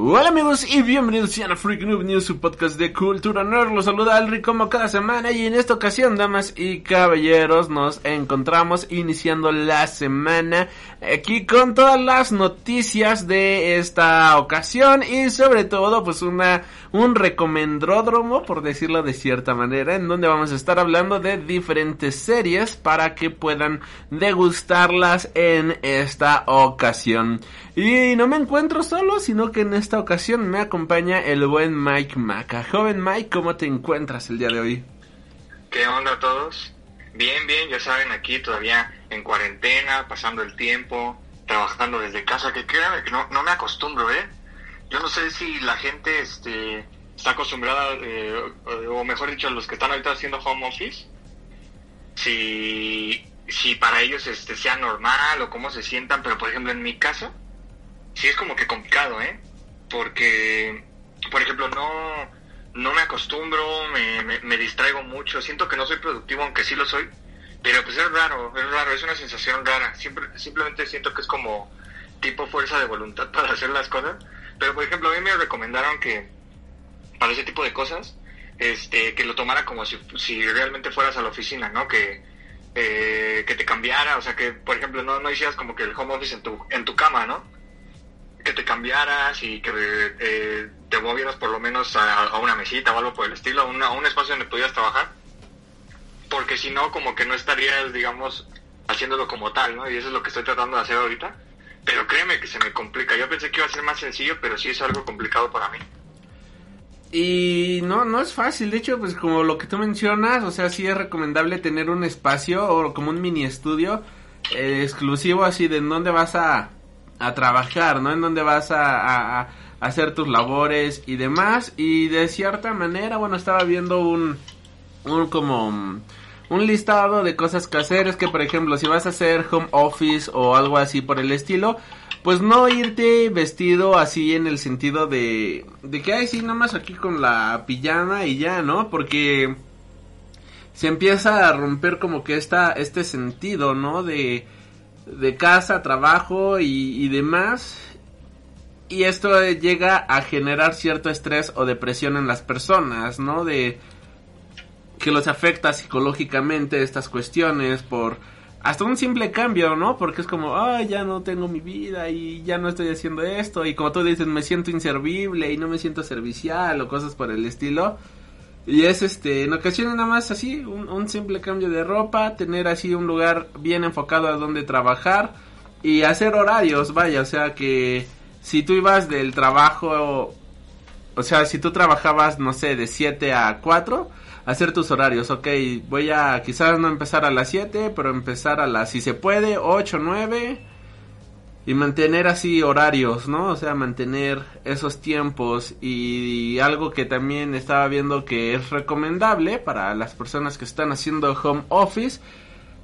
Hola amigos y bienvenidos a Freak Noob News, su podcast de cultura nerd. Los saluda Alri como cada semana y en esta ocasión, damas y caballeros, nos encontramos iniciando la semana aquí con todas las noticias de esta ocasión y sobre todo pues una un recomendródromo por decirlo de cierta manera en donde vamos a estar hablando de diferentes series para que puedan degustarlas en esta ocasión. Y no me encuentro solo, sino que en esta ocasión me acompaña el buen Mike Maca. Joven Mike, ¿cómo te encuentras el día de hoy? ¿Qué onda a todos? Bien, bien, ya saben, aquí todavía en cuarentena, pasando el tiempo, trabajando desde casa, que créanme que no, no me acostumbro, ¿eh? Yo no sé si la gente este, está acostumbrada, eh, o mejor dicho, los que están ahorita haciendo home office, si, si para ellos este, sea normal o cómo se sientan, pero por ejemplo en mi caso, sí es como que complicado, ¿eh? Porque, por ejemplo, no, no me acostumbro, me, me, distraigo mucho, siento que no soy productivo, aunque sí lo soy, pero pues es raro, es raro, es una sensación rara, Siempre, simplemente siento que es como tipo fuerza de voluntad para hacer las cosas, pero por ejemplo a mí me recomendaron que para ese tipo de cosas, este, que lo tomara como si, si realmente fueras a la oficina, ¿no? Que, eh, que te cambiara, o sea, que por ejemplo no, no hicieras como que el home office en tu, en tu cama, ¿no? Que te cambiaras y que eh, te movieras por lo menos a, una mesita o algo por el estilo, a, un espacio donde pudieras trabajar, porque si no, como que no estarías, digamos, haciéndolo como tal, ¿no? Y eso es lo que estoy tratando de hacer ahorita, pero créeme que se me complica. Yo pensé que iba a ser más sencillo, pero sí es algo complicado para mí. Y no, no es fácil, de hecho, pues como lo que tú mencionas, o sea, sí es recomendable tener un espacio o como un mini estudio eh, exclusivo así de en dónde vas a, a trabajar, ¿no? En donde vas a, a, hacer tus labores y demás. Y de cierta manera, bueno, estaba viendo un, un como un listado de cosas que hacer. Es que, por ejemplo, si vas a hacer home office o algo así por el estilo, pues no irte vestido así en el sentido de, de que, ay, sí, nomás aquí con la pijama y ya, ¿no? Porque se empieza a romper como que esta, este sentido, ¿no? De, de casa, trabajo y, demás. Y esto llega a generar cierto estrés o depresión en las personas, ¿no? De que los afecta psicológicamente estas cuestiones por hasta un simple cambio, ¿no? Porque es como, ay, ya no tengo mi vida y ya no estoy haciendo esto y como tú dices, me siento inservible y no me siento servicial o cosas por el estilo. Y es este, en ocasiones nada más así, un, simple cambio de ropa, tener así un lugar bien enfocado a donde trabajar y hacer horarios, vaya, o sea que si tú ibas del trabajo, o sea, si tú trabajabas, no sé, de 7 a 4, hacer tus horarios, ok, voy a quizás no empezar a las 7, pero empezar a las, si se puede, 8, 9 y mantener así horarios, ¿no? O sea, mantener esos tiempos y algo que también estaba viendo que es recomendable para las personas que están haciendo home office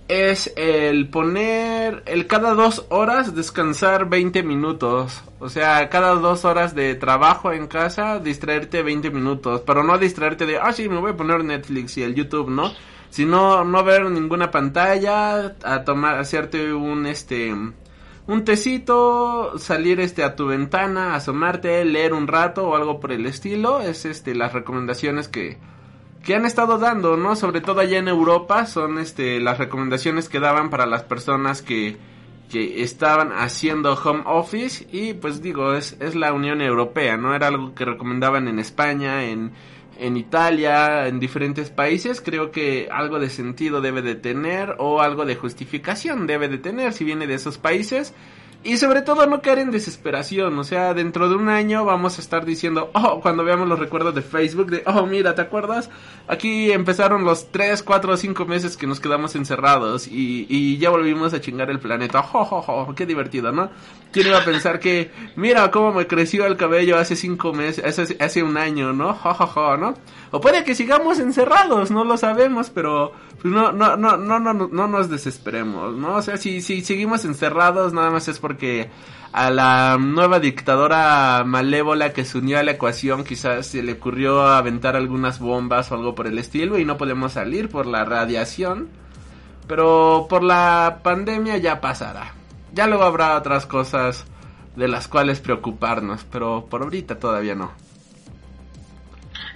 es el poner el cada dos horas descansar 20 minutos. O sea, cada dos horas de trabajo en casa distraerte 20 minutos. Pero no distraerte de, ah, sí, me voy a poner Netflix y el YouTube, ¿no? Sino no ver ninguna pantalla, a tomar, hacerte un, este, un tecito, salir este a tu ventana, asomarte, leer un rato o algo por el estilo, es este las recomendaciones que que han estado dando, ¿no? Sobre todo allá en Europa son este las recomendaciones que daban para las personas que que estaban haciendo home office y pues digo, es es la Unión Europea, no era algo que recomendaban en España, en en Italia, en diferentes países, creo que algo de sentido debe de tener o algo de justificación debe de tener si viene de esos países. Y sobre todo no caer en desesperación, o sea, dentro de un año vamos a estar diciendo, oh, cuando veamos los recuerdos de Facebook, de, oh, mira, ¿te acuerdas? Aquí empezaron los 3, 4, 5 meses que nos quedamos encerrados y, y ya volvimos a chingar el planeta, oh, oh, oh, qué divertido, ¿no? ¿Quién iba a pensar que, mira cómo me creció el cabello hace 5 meses, hace, hace un año, ¿no? Oh, oh, oh, ¿no? O puede que sigamos encerrados, no lo sabemos, pero pues no, no, no, no, no, no nos desesperemos, ¿no? O sea, si, si seguimos encerrados, nada más es porque a la nueva dictadora malévola que se unió a la ecuación quizás se le ocurrió aventar algunas bombas o algo por el estilo y no podemos salir por la radiación. Pero por la pandemia ya pasará. Ya luego habrá otras cosas de las cuales preocuparnos, pero por ahorita todavía no.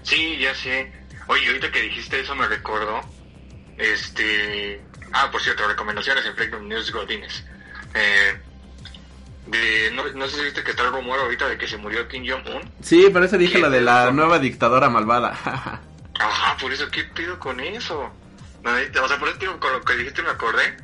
Sí, ya sé. Oye, ahorita que dijiste eso me recordó. Este. Ah, por cierto, recomendaciones en Freedom News Godines. Eh, de, no, no sé si viste que está el rumor ahorita de que se murió Kim Jong-un. Sí, por eso dije lo de la nueva dictadora malvada. Ajá, por eso, ¿qué pido con eso? No, o sea, por eso digo, con lo que dijiste me acordé.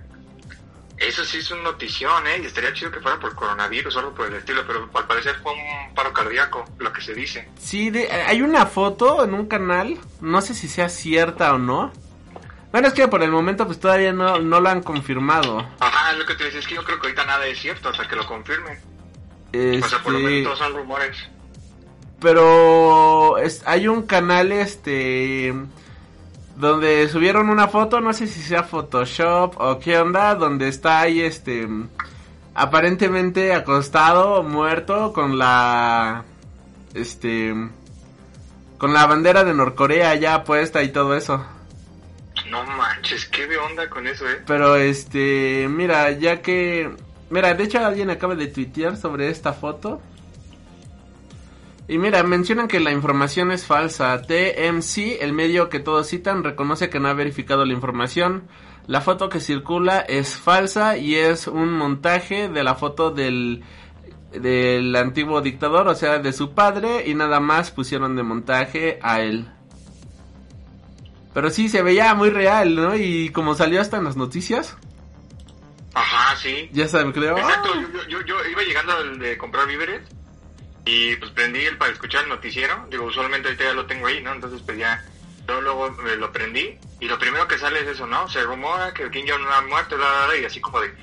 Eso sí es una notición, ¿eh? Y estaría chido que fuera por coronavirus o algo por el estilo, pero al parecer fue un paro cardíaco, lo que se dice. Sí, de, hay una foto en un canal, no sé si sea cierta o no. Bueno, es que por el momento pues todavía no, no lo han confirmado. Ajá, lo que te decía, es que yo creo que ahorita nada es cierto hasta que lo confirmen. O sea, por lo Este, menos todos son rumores. Pero es, hay un canal este donde subieron una foto, no sé si sea Photoshop o qué onda, donde está ahí este aparentemente acostado, muerto con la este con la bandera de Norcorea ya puesta y todo eso. ¿Eh? Pero este, mira, ya que mira, de hecho alguien acaba de tuitear sobre esta foto. Y mira, mencionan que la información es falsa. TMC, el medio que todos citan, reconoce que no ha verificado la información. La foto que circula es falsa y es un montaje de la foto del del antiguo dictador, o sea, de su padre y nada más pusieron de montaje a él. Pero sí se veía muy real, ¿no? Y como salió hasta en las noticias, Ajá, sí. ya saben, creo. Exacto, ¡ah! yo, yo, yo iba llegando al de comprar víveres y pues prendí el para escuchar el noticiero. Digo, usualmente ahorita ya lo tengo ahí, ¿no? Entonces pues ya, yo luego me lo prendí y lo primero que sale es eso, ¿no? Se rumora que Kim Jong ha muerto, bla, bla, bla, y así como de...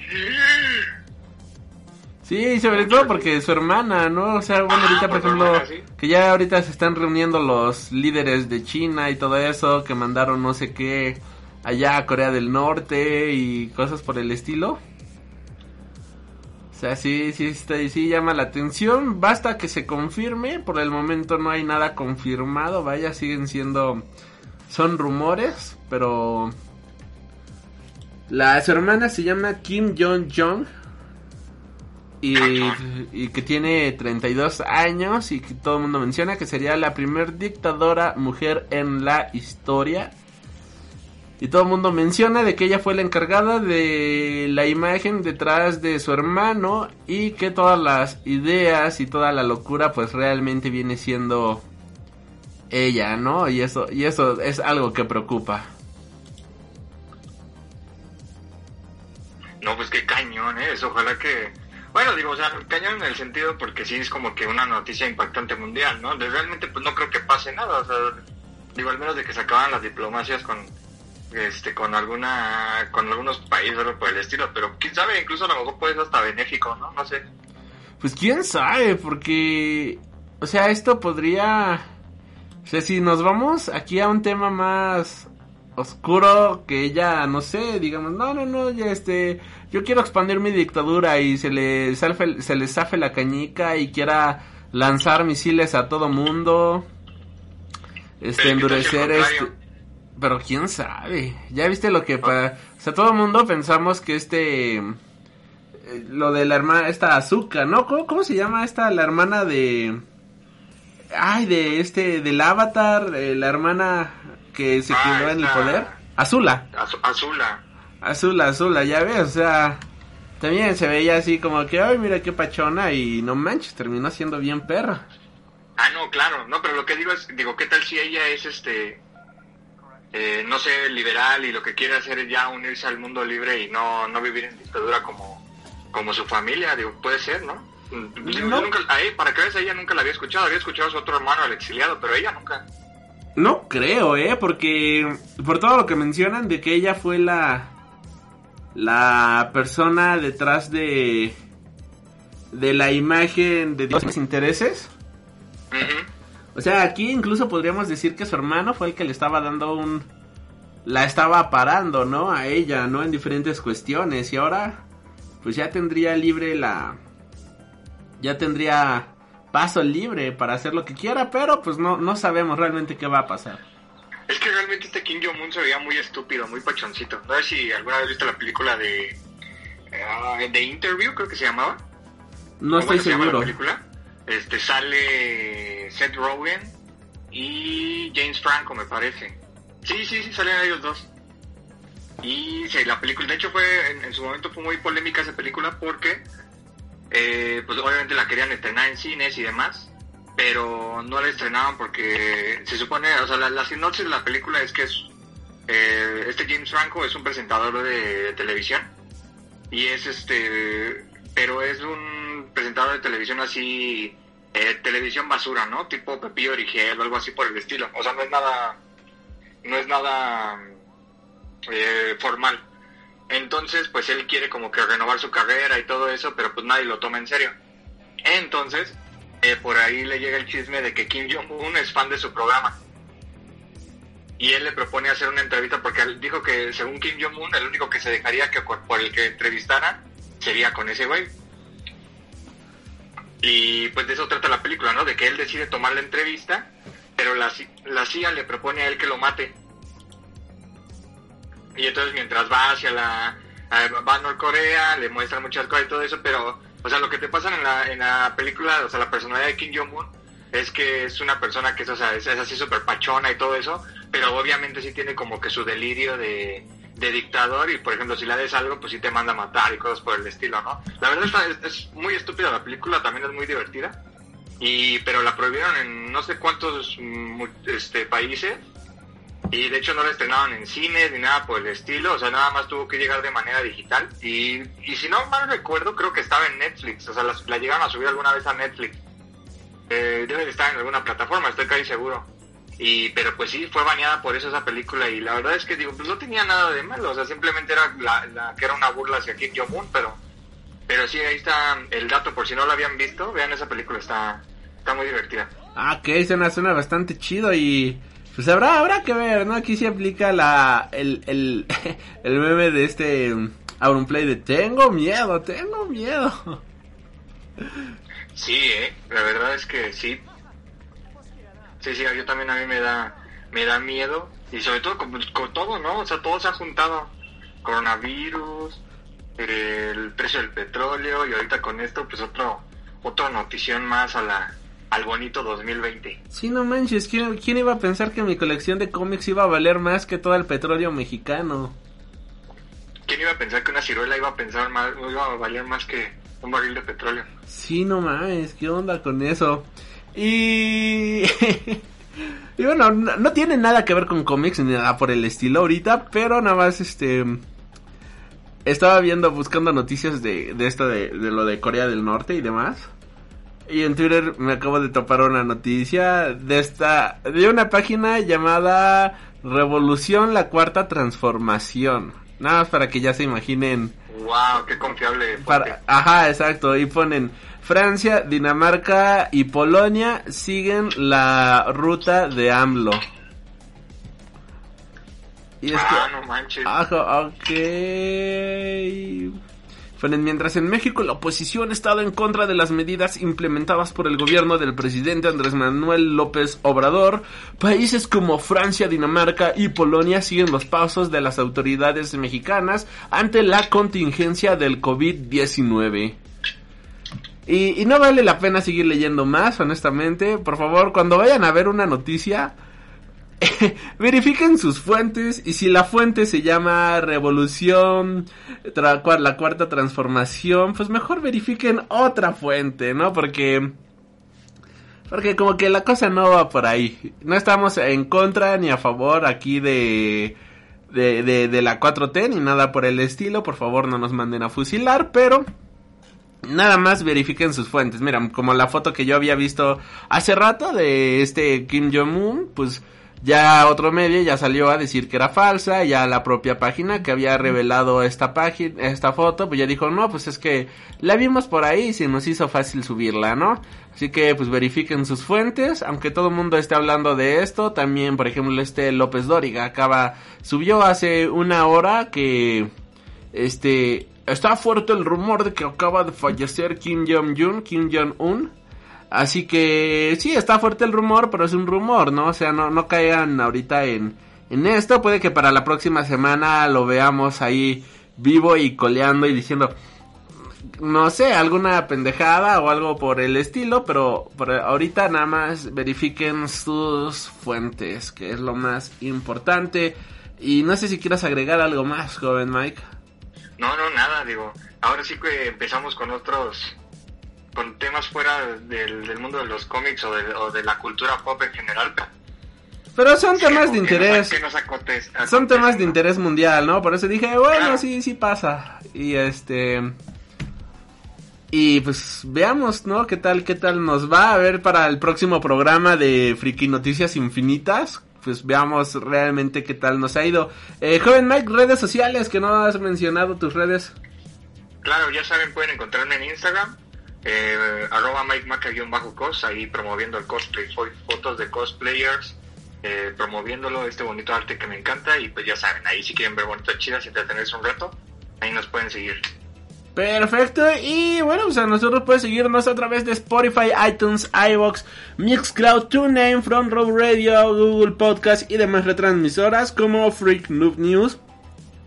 Sí, sobre todo porque su hermana, ¿no? O sea, bueno, Ah, ahorita, por pues ejemplo, sí. que ya ahorita se están reuniendo los líderes de China y todo eso, que mandaron no sé qué allá a Corea del Norte y cosas por el estilo. O sea, sí, sí, está, sí llama la atención. Basta que se confirme. Por el momento no hay nada confirmado. Vaya, siguen siendo... Son rumores, pero... La su hermana se llama Kim Jong-jong. Y, y que tiene 32 años y que todo el mundo menciona que sería la primer dictadora mujer en la historia. Y todo el mundo menciona de que ella fue la encargada de la imagen detrás de su hermano y que todas las ideas y toda la locura pues realmente viene siendo ella, ¿no? Y eso y eso es algo que preocupa. No, pues qué cañón, ¿eh? Ojalá que... Bueno, digo, o sea, cañón en el sentido porque sí es como que una noticia impactante mundial, ¿no? Realmente pues no creo que pase nada, o sea, digo, al menos de que se acaban las diplomacias con este con alguna con algunos países algo por el estilo, pero quién sabe, incluso a lo mejor puede ser hasta benéfico, ¿no? No sé. Pues quién sabe, porque, o sea, esto podría, o sea, si nos vamos aquí a un tema más oscuro que ya, no sé, digamos, no, no, no, ya este, yo quiero expandir mi dictadura y se le salfe, se le zafe la cañica y quiera lanzar misiles a todo mundo, este, Pero ¿qué tal si al endurecer este, pero quién sabe, ya viste lo que pa, o sea, todo el mundo pensamos que este eh, lo de la hermana, esta Azuka, ¿no? ¿Cómo, cómo se llama esta, la hermana de... Ay, de este, del Avatar, eh, la hermana que se Ah, quedó en el poder. Azula, Azu- Azula. Azula, Azula, ya ves, o sea... También se veía así como que, ay, mira qué pachona y no manches, terminó siendo bien perra. Ah, no, claro, no, pero lo que digo es, digo, ¿qué tal si ella es este, eh, no sé, liberal y lo que quiere hacer es ya unirse al mundo libre y no, no vivir en dictadura como, como su familia? Digo, puede ser, ¿no? Yo No. nunca, a ella, para que veas, ella nunca la había escuchado, había escuchado a su otro hermano, el exiliado, pero ella nunca. No creo, ¿eh? Porque por todo lo que mencionan de que ella fue la la persona detrás de de la imagen de Dios intereses. O sea, aquí incluso podríamos decir que su hermano fue el que le estaba dando un la estaba parando, ¿no? A ella, ¿no? En diferentes cuestiones y ahora pues ya tendría libre la ya tendría paso libre para hacer lo que quiera, pero pues no no sabemos realmente qué va a pasar. Es que realmente este Kim Jong-un se veía muy estúpido, muy pachoncito. No sé si alguna vez viste la película de... eh, The Interview, creo que se llamaba. No ¿Cómo estoy se llama la seguro. película? Este, sale Seth Rogen y James Franco, me parece. Sí, sí, sí, salen ellos dos. Y sí, la película, de hecho fue, en, en su momento fue muy polémica esa película porque, eh, pues obviamente la querían estrenar en cines y demás, pero no la estrenaban porque se supone, o sea, la, la sinopsis de la película es que es, eh, este James Franco es un presentador de, televisión y es este, pero es un presentador de televisión así, eh, televisión basura, ¿no? Tipo Pepillo Origel o algo así por el estilo. O sea, no es nada, no es nada eh, formal. Entonces, pues él quiere como que renovar su carrera y todo eso, pero pues nadie lo toma en serio. Entonces, eh, por ahí le llega el chisme de que Kim Jong-un es fan de su programa. Y él le propone hacer una entrevista porque dijo que según Kim Jong-un, el único que se dejaría que por el que entrevistara sería con ese güey. Y pues de eso trata la película, ¿no? De que él decide tomar la entrevista, pero la, la CIA le propone a él que lo mate. Y entonces mientras va hacia la... va a Norcorea, le muestran muchas cosas y todo eso, pero... O sea, lo que te pasa en la, en la película, o sea, la personalidad de Kim Jong-un es que es una persona que es, o sea, es así súper pachona y todo eso, pero obviamente sí tiene como que su delirio de, de dictador y, por ejemplo, si le des algo, pues sí te manda a matar y cosas por el estilo, ¿no? La verdad está- es, es muy estúpida la película, también es muy divertida, y pero la prohibieron en no sé cuántos mm, este, países y de hecho no la estrenaron en cines ni nada por el estilo, o sea, nada más tuvo que llegar de manera digital. Y, y si no mal recuerdo, creo que estaba en Netflix, o sea, la, la llegaron a subir alguna vez a Netflix. Eh, debe de estar en alguna plataforma, estoy casi seguro. Y, pero pues sí, fue baneada por eso esa película y la verdad es que digo, pues no tenía nada de malo, o sea, simplemente era la, la- que era una burla hacia Kim Jong-un, pero, pero sí, ahí está el dato, por si no lo habían visto, vean esa película, está, está muy divertida. Ah, ok, suena, suena bastante chido y pues habrá, habrá que ver, ¿no? Aquí se aplica la, el, el, el meme de este um, Auronplay de tengo miedo, tengo miedo. Sí, eh, la verdad es que sí. Sí, sí, yo también a mí me da, me da miedo. Y sobre todo con, con todo, ¿no? O sea, todo se ha juntado. Coronavirus, el precio del petróleo y ahorita con esto, pues otro, otra notición más a la, al bonito 2020. Sí, no manches, ¿quién, ¿quién iba a pensar que mi colección de cómics iba a valer más que todo el petróleo mexicano? ¿Quién iba a pensar que una ciruela iba a pensar más, iba a valer más que un barril de petróleo? Sí, no mames, ¿qué onda con eso? Y... y bueno, no, no tiene nada que ver con cómics ni nada por el estilo ahorita, pero nada más este... Estaba viendo, buscando noticias de, de esto de, de lo de Corea del Norte y demás. Y en Twitter me acabo de topar una noticia de esta... De una página llamada Revolución la Cuarta Transformación. Nada más para que ya se imaginen ¡Wow! ¡Qué confiable! para, ajá, exacto. Y ponen Francia, Dinamarca y Polonia siguen la ruta de AMLO. Y es Ah, que, no manches. ajá, ok. Mientras en México la oposición ha estado en contra de las medidas implementadas por el gobierno del presidente Andrés Manuel López Obrador, países como Francia, Dinamarca y Polonia siguen los pasos de las autoridades mexicanas ante la contingencia del COVID-19. Y, y no vale la pena seguir leyendo más, honestamente. Por favor, cuando vayan a ver una noticia, verifiquen sus fuentes y si la fuente se llama Revolución, la cuarta transformación, pues mejor verifiquen otra fuente, ¿no? Porque Porque como que la cosa no va por ahí. No estamos en contra ni a favor aquí de, de, de, de la 4T ni nada por el estilo. Por favor no nos manden a fusilar, pero nada más verifiquen sus fuentes. Mira, como la foto que yo había visto hace rato de este Kim Jong-un, pues ya otro medio ya salió a decir que era falsa, ya la propia página que había revelado esta página, esta foto, pues ya dijo, no, pues es que la vimos por ahí y se nos hizo fácil subirla, ¿no? Así que pues verifiquen sus fuentes, aunque todo el mundo esté hablando de esto, también por ejemplo este López Dóriga acaba, subió hace una hora que, este, está fuerte el rumor de que acaba de fallecer Kim Jong-un, Kim Jong-un, Así que sí, está fuerte el rumor, pero es un rumor, ¿no? O sea, no, no caigan ahorita en, en esto. Puede que para la próxima semana lo veamos ahí vivo y coleando y diciendo, no sé, alguna pendejada o algo por el estilo, pero por ahorita nada más verifiquen sus fuentes, que es lo más importante. Y no sé si quieras agregar algo más, joven Mike. No, no, nada, digo. Ahora sí que empezamos con otros con temas fuera del, del mundo de los cómics o de, o de, la cultura pop en general. Pero son temas de interés. Que nos, que nos acotes, acotes, son temas de interés mundial, ¿no? Por eso dije, bueno, claro. sí, sí pasa. Y este... Y pues veamos, ¿no? ¿Qué tal, qué tal nos va a ver para el próximo programa de Friki Noticias Infinitas? Pues veamos realmente qué tal nos ha ido. Eh, joven Mike, redes sociales, que no has mencionado tus redes. Claro, ya saben, pueden encontrarme en Instagram, eh, arroba Mike Maca-cos, ahí promoviendo el cosplay, fotos de cosplayers, eh, promoviéndolo, este bonito arte que me encanta y pues ya saben, ahí si quieren ver bonitas chidas y entretenerse un rato, ahí nos pueden seguir. Perfecto, y bueno, pues a nosotros pueden seguirnos a través de Spotify, iTunes, iBox, Mixcloud, TuneIn, Front Row Radio, Google Podcast y demás retransmisoras como Freak Noob News.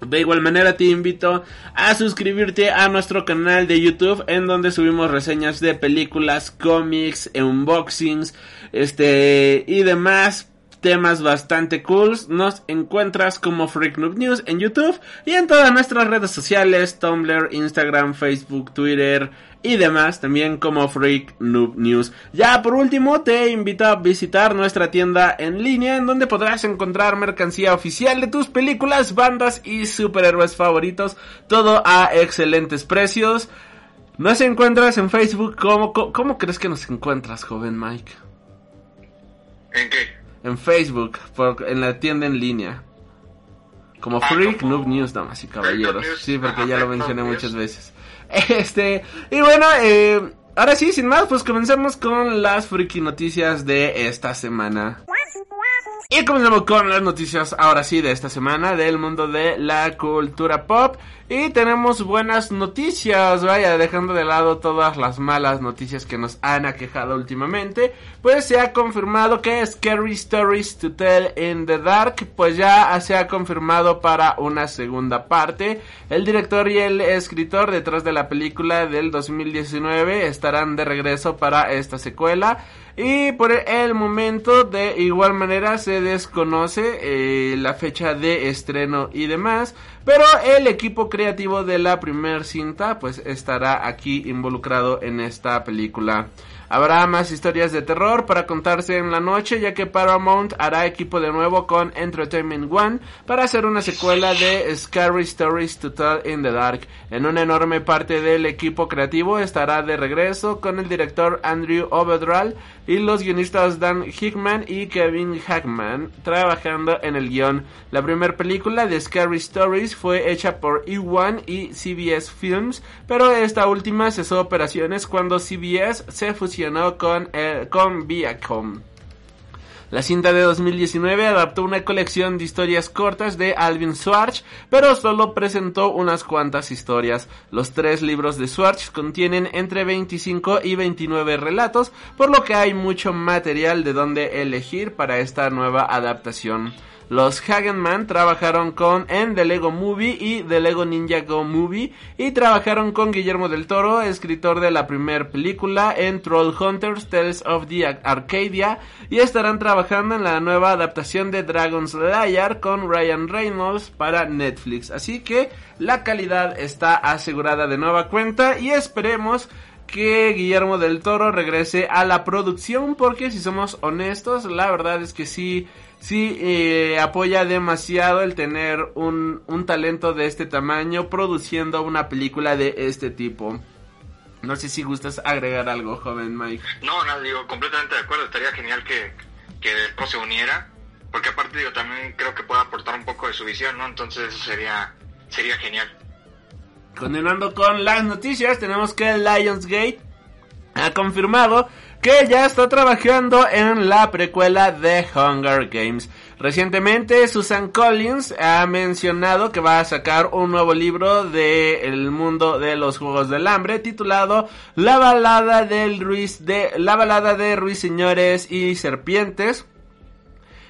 De igual manera te invito a suscribirte a nuestro canal de YouTube en donde subimos reseñas de películas, cómics, unboxings, este y demás temas bastante cool. Nos encuentras como Freak Noob News en YouTube y en todas nuestras redes sociales, Tumblr, Instagram, Facebook, Twitter y demás, también como Freak Noob News. Ya por último, te invito a visitar nuestra tienda en línea en donde podrás encontrar mercancía oficial de tus películas, bandas y superhéroes favoritos, todo a excelentes precios. Nos encuentras en Facebook, ¿cómo, cómo, cómo crees que nos encuentras, joven Mike? ¿En qué? En Facebook, por, en la tienda en línea. Como Ah, Freak como- Noob News, damas y caballeros. Sí, porque ya lo mencioné muchas veces. Este, y bueno, eh, ahora sí, sin más, pues comencemos con las friki noticias de esta semana. Y comenzamos con las noticias ahora sí de esta semana del mundo de la cultura pop. Y tenemos buenas noticias, vaya, dejando de lado todas las malas noticias que nos han aquejado últimamente. Pues se ha confirmado que Scary Stories to Tell in the Dark, pues ya se ha confirmado para una segunda parte. El director y el escritor detrás de la película del 2019 estarán de regreso para esta secuela. Y por el momento, de igual manera, se desconoce eh, la fecha de estreno y demás. Pero el equipo creativo de la primer cinta, pues estará aquí involucrado en esta película. Habrá más historias de terror para contarse en la noche, ya que Paramount hará equipo de nuevo con Entertainment One para hacer una secuela de Scary Stories to Tell in the Dark. En una enorme parte del equipo creativo estará de regreso con el director Andrew Overdall y los guionistas Dan Hickman y Kevin Hackman trabajando en el guion. La primera película de Scary Stories fue hecha por E1 y CBS Films, pero esta última cesó operaciones cuando CBS se fusionó con, eh, con Viacom. La cinta de 2019 adaptó una colección de historias cortas de Alvin Schwartz, pero solo presentó unas cuantas historias. Los tres libros de Schwartz contienen entre 25 y 29 relatos, por lo que hay mucho material de donde elegir para esta nueva adaptación. Los Hagenman trabajaron con en The Lego Movie y The Lego Ninja Go Movie y trabajaron con Guillermo del Toro, escritor de la primera película en Troll Hunters Tales of the Ar- Arcadia y estarán trabajando en la nueva adaptación de Dragon's Lair con Ryan Reynolds para Netflix. Así que la calidad está asegurada de nueva cuenta y esperemos que Guillermo del Toro regrese a la producción porque si somos honestos, la verdad es que sí, sí eh, apoya demasiado el tener un, un talento de este tamaño produciendo una película de este tipo. No sé si gustas agregar algo, joven Mike. No, no, digo, completamente de acuerdo. Estaría genial que, que después se uniera. Porque aparte, digo, también creo que puede aportar un poco de su visión, ¿no? Entonces eso sería, sería genial. Continuando con las noticias, tenemos que Lionsgate ha confirmado que ya está trabajando en la precuela de Hunger Games. Recientemente Susan Collins ha mencionado que va a sacar un nuevo libro de el mundo de los juegos del hambre titulado La balada del Ruiz de La balada de ruiseñores y serpientes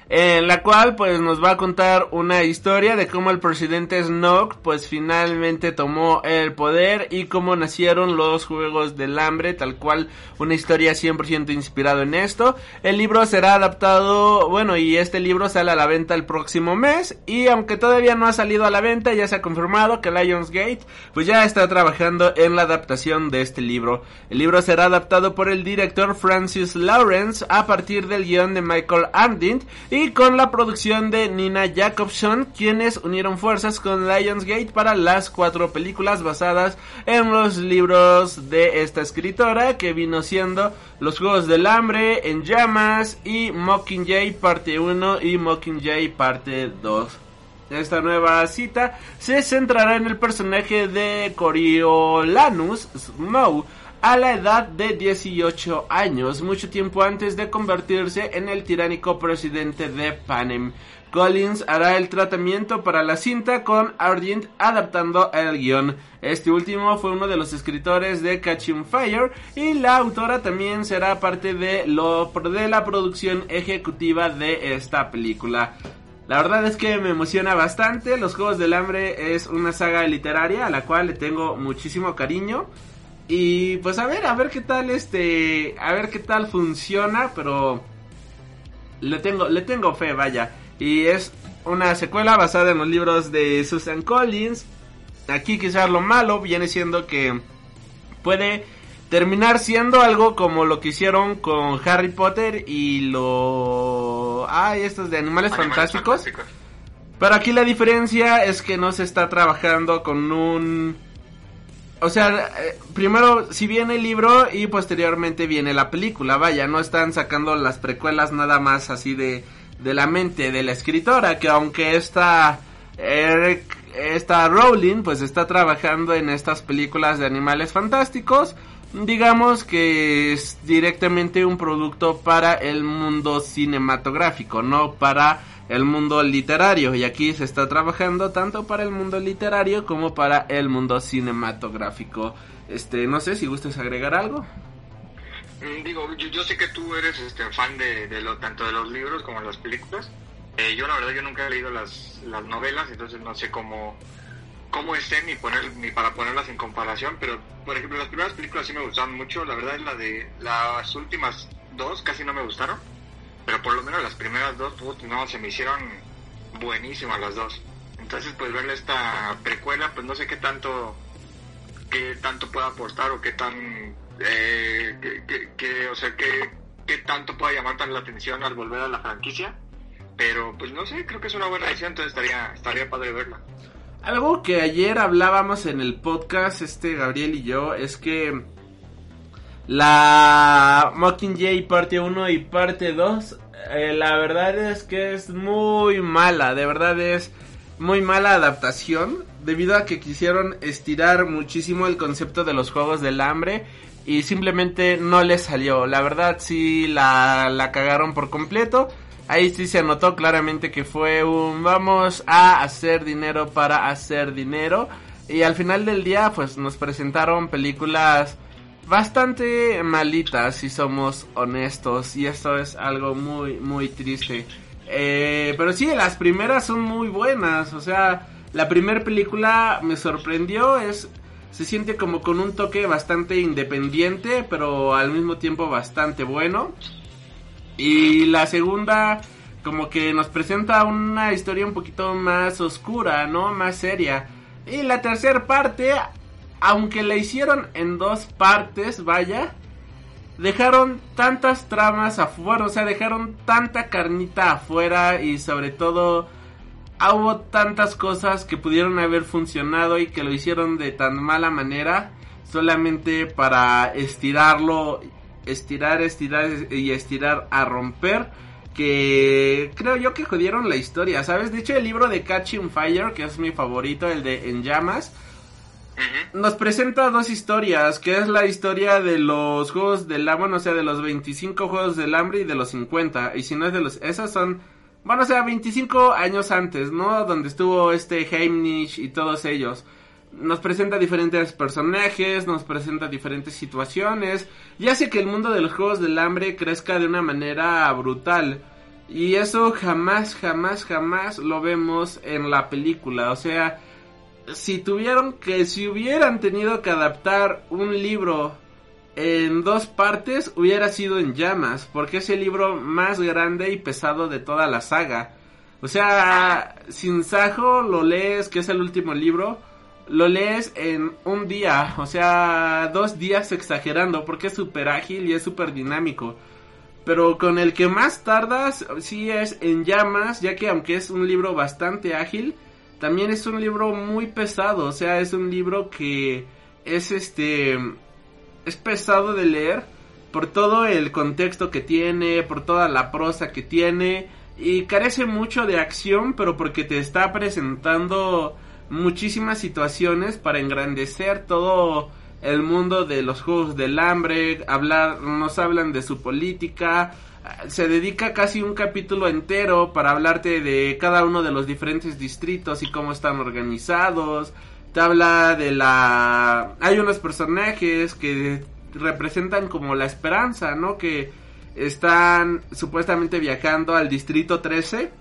en la cual pues nos va a contar una historia de cómo el presidente Snoke pues finalmente tomó el poder y cómo nacieron los Juegos del Hambre, tal cual una historia 100% inspirado en esto. El libro será adaptado, bueno, y este libro sale a la venta el próximo mes y aunque todavía no ha salido a la venta, ya se ha confirmado que Lionsgate pues ya está trabajando en la adaptación de este libro. El libro será adaptado por el director Francis Lawrence a partir del guion de Michael y con la producción de Nina Jacobson, quienes unieron fuerzas con Lionsgate para las cuatro películas basadas en los libros de esta escritora, que vino siendo Los Juegos del Hambre, En Llamas y Mockingjay parte 1 y Mockingjay parte 2. Esta nueva cita se centrará en el personaje de Coriolanus Snow, a la edad de 18 años, mucho tiempo antes de convertirse en el tiránico presidente de Panem. Collins hará el tratamiento para la cinta con Argent adaptando el guion. Este último fue uno de los escritores de Catching Fire y la autora también será parte de, de la producción ejecutiva de esta película. La verdad es que me emociona bastante. Los Juegos del Hambre es una saga literaria a la cual le tengo muchísimo cariño. Y pues a ver, a ver qué tal este, a ver qué tal funciona, pero le tengo, le tengo fe, vaya. Y es una secuela basada en los libros de Susan Collins. Aquí quizás lo malo viene siendo que puede terminar siendo algo como lo que hicieron con Harry Potter y lo... Ay, estos de Animales, Fantásticos. Fantásticos. Pero aquí la diferencia es que no se está trabajando con un o sea, eh, primero si viene el libro y posteriormente viene la película, vaya, no están sacando las precuelas nada más así de, de la mente de la escritora, que aunque esta, esta Rowling pues está trabajando en estas películas de animales fantásticos, digamos que es directamente un producto para el mundo cinematográfico, no para el mundo literario y aquí se está trabajando tanto para el mundo literario como para el mundo cinematográfico. Este, no sé si gustes agregar algo. Mm, digo, yo, sé que tú eres este fan de, lo tanto de los libros como de las películas. Eh, yo la verdad yo nunca he leído las, las novelas, entonces no sé cómo cómo estén ni poner ni para ponerlas en comparación, pero por ejemplo las primeras películas sí me gustaron mucho, la verdad es la de las últimas dos casi no me gustaron pero por lo menos las primeras dos, no, se me hicieron buenísimas las dos. Entonces, pues verle esta precuela, pues no sé qué tanto, qué tanto pueda aportar o qué tan, eh, que, o sea, qué, qué tanto pueda llamar tan la atención al volver a la franquicia. Pero, pues no sé, creo que es una buena decisión, entonces estaría, estaría padre verla. Algo que ayer hablábamos en el podcast, este Gabriel y yo, es que la Mockingjay parte 1 y parte 2, eh, la verdad es que es muy mala, de verdad es muy mala adaptación, debido a que quisieron estirar muchísimo el concepto de los Juegos del Hambre y simplemente no les salió. La verdad sí la, la cagaron por completo. Ahí sí se notó claramente que fue un vamos a hacer dinero para hacer dinero. Y al final del día pues nos presentaron películas bastante malitas si somos honestos y esto es algo muy muy triste. Eh, pero sí las primeras son muy buenas o sea la primera película me sorprendió es se siente como con un toque bastante independiente pero al mismo tiempo bastante bueno. Y la segunda como que nos presenta una historia un poquito más oscura no más seria. Y la tercera parte aunque la hicieron en dos partes, vaya, dejaron tantas tramas afuera, o sea, dejaron tanta carnita afuera y sobre todo hubo tantas cosas que pudieron haber funcionado y que lo hicieron de tan mala manera solamente para estirarlo, estirar, estirar y estirar a romper que creo yo que jodieron la historia, ¿sabes? De hecho el libro de Catching Fire, que es mi favorito, el de En llamas, nos presenta dos historias, que es la historia de los juegos del hambre, o sea, de los 25 juegos del hambre y de los 50. Y si no es de los... Esas son... Bueno, o sea, 25 años antes, ¿no? Donde estuvo este Heimlich y todos ellos. Nos presenta diferentes personajes, nos presenta diferentes situaciones y hace que el mundo de los juegos del hambre crezca de una manera brutal. Y eso jamás, jamás, jamás lo vemos en la película. O sea, si tuvieron que, si hubieran tenido que adaptar un libro en dos partes, hubiera sido en llamas, porque es el libro más grande y pesado de toda la saga. O sea, sin Sajo lo lees, que es el último libro, lo lees en un día, o sea, dos días exagerando, porque es súper ágil y es súper dinámico. Pero con el que más tardas, sí es en llamas, ya que aunque es un libro bastante ágil, también es un libro muy pesado, o sea, es un libro que es este es pesado de leer por todo el contexto que tiene, por toda la prosa que tiene y carece mucho de acción, pero porque te está presentando muchísimas situaciones para engrandecer todo el mundo de los juegos del hambre, hablar, nos hablan de su política, se dedica casi un capítulo entero para hablarte de cada uno de los diferentes distritos y cómo están organizados. Te habla de la... Hay unos personajes que representan como la esperanza, ¿no? Que están supuestamente viajando al distrito 13.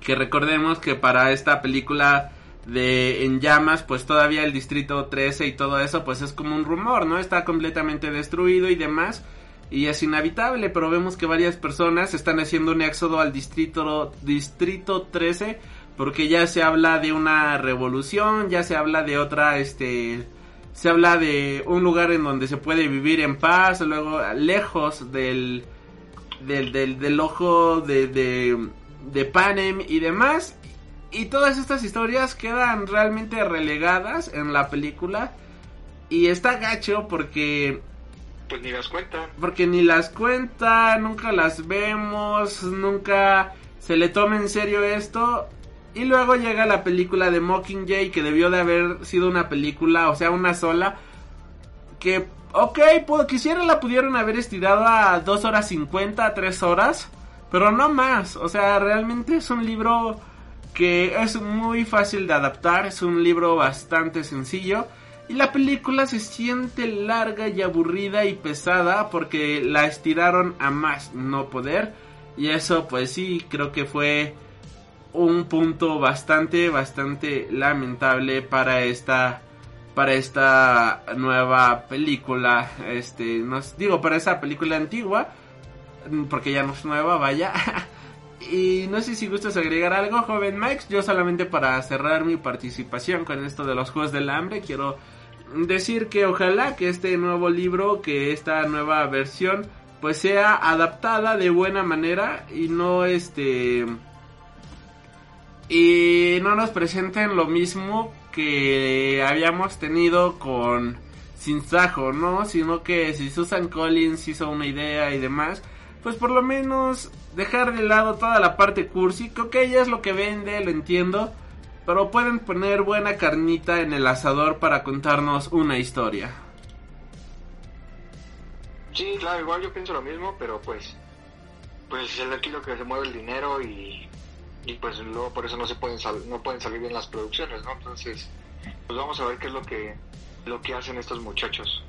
Que recordemos que para esta película de En llamas, pues todavía el distrito 13 y todo eso, pues es como un rumor, ¿no? Está completamente destruido y demás y es inhabitable, pero vemos que varias personas están haciendo un éxodo al distrito distrito 13 porque ya se habla de una revolución, ya se habla de otra este se habla de un lugar en donde se puede vivir en paz, luego lejos del del, del, ojo de, de, de Panem y demás. Y todas estas historias quedan realmente relegadas en la película. Y está gacho porque pues ni las cuenta. Porque ni las cuenta, nunca las vemos, nunca se le toma en serio esto. Y luego llega la película de Mockingjay, que debió de haber sido una película, o sea, una sola. Que, ok, quisiera la pudieron haber estirado a 2 horas 50, 3 horas. Pero no más, o sea, realmente es un libro que es muy fácil de adaptar, es un libro bastante sencillo. Y la película se siente larga y aburrida y pesada porque la estiraron a más no poder. Y eso pues sí, creo que fue un punto bastante, bastante lamentable para esta para esta nueva película, este, digo para esa película antigua, porque ya no es nueva, vaya. y no sé si gustas agregar algo, joven Max. Yo solamente para cerrar mi participación con esto de los Juegos del Hambre, quiero decir que ojalá que este nuevo libro, que esta nueva versión, pues sea adaptada de buena manera y no este y no nos presenten lo mismo que habíamos tenido con Sin Sajo, ¿no? Sino que si Susan Collins hizo una idea y demás, pues por lo menos dejar de lado toda la parte cursi, que ok, es lo que vende, lo entiendo, pero pueden poner buena carnita en el asador para contarnos una historia. Sí, claro, igual yo pienso lo mismo, pero pues pues es aquí lo que se mueve el dinero y, y pues luego por eso no se pueden no pueden salir bien las producciones, ¿no? Entonces, pues vamos a ver qué es lo que lo que hacen estos muchachos.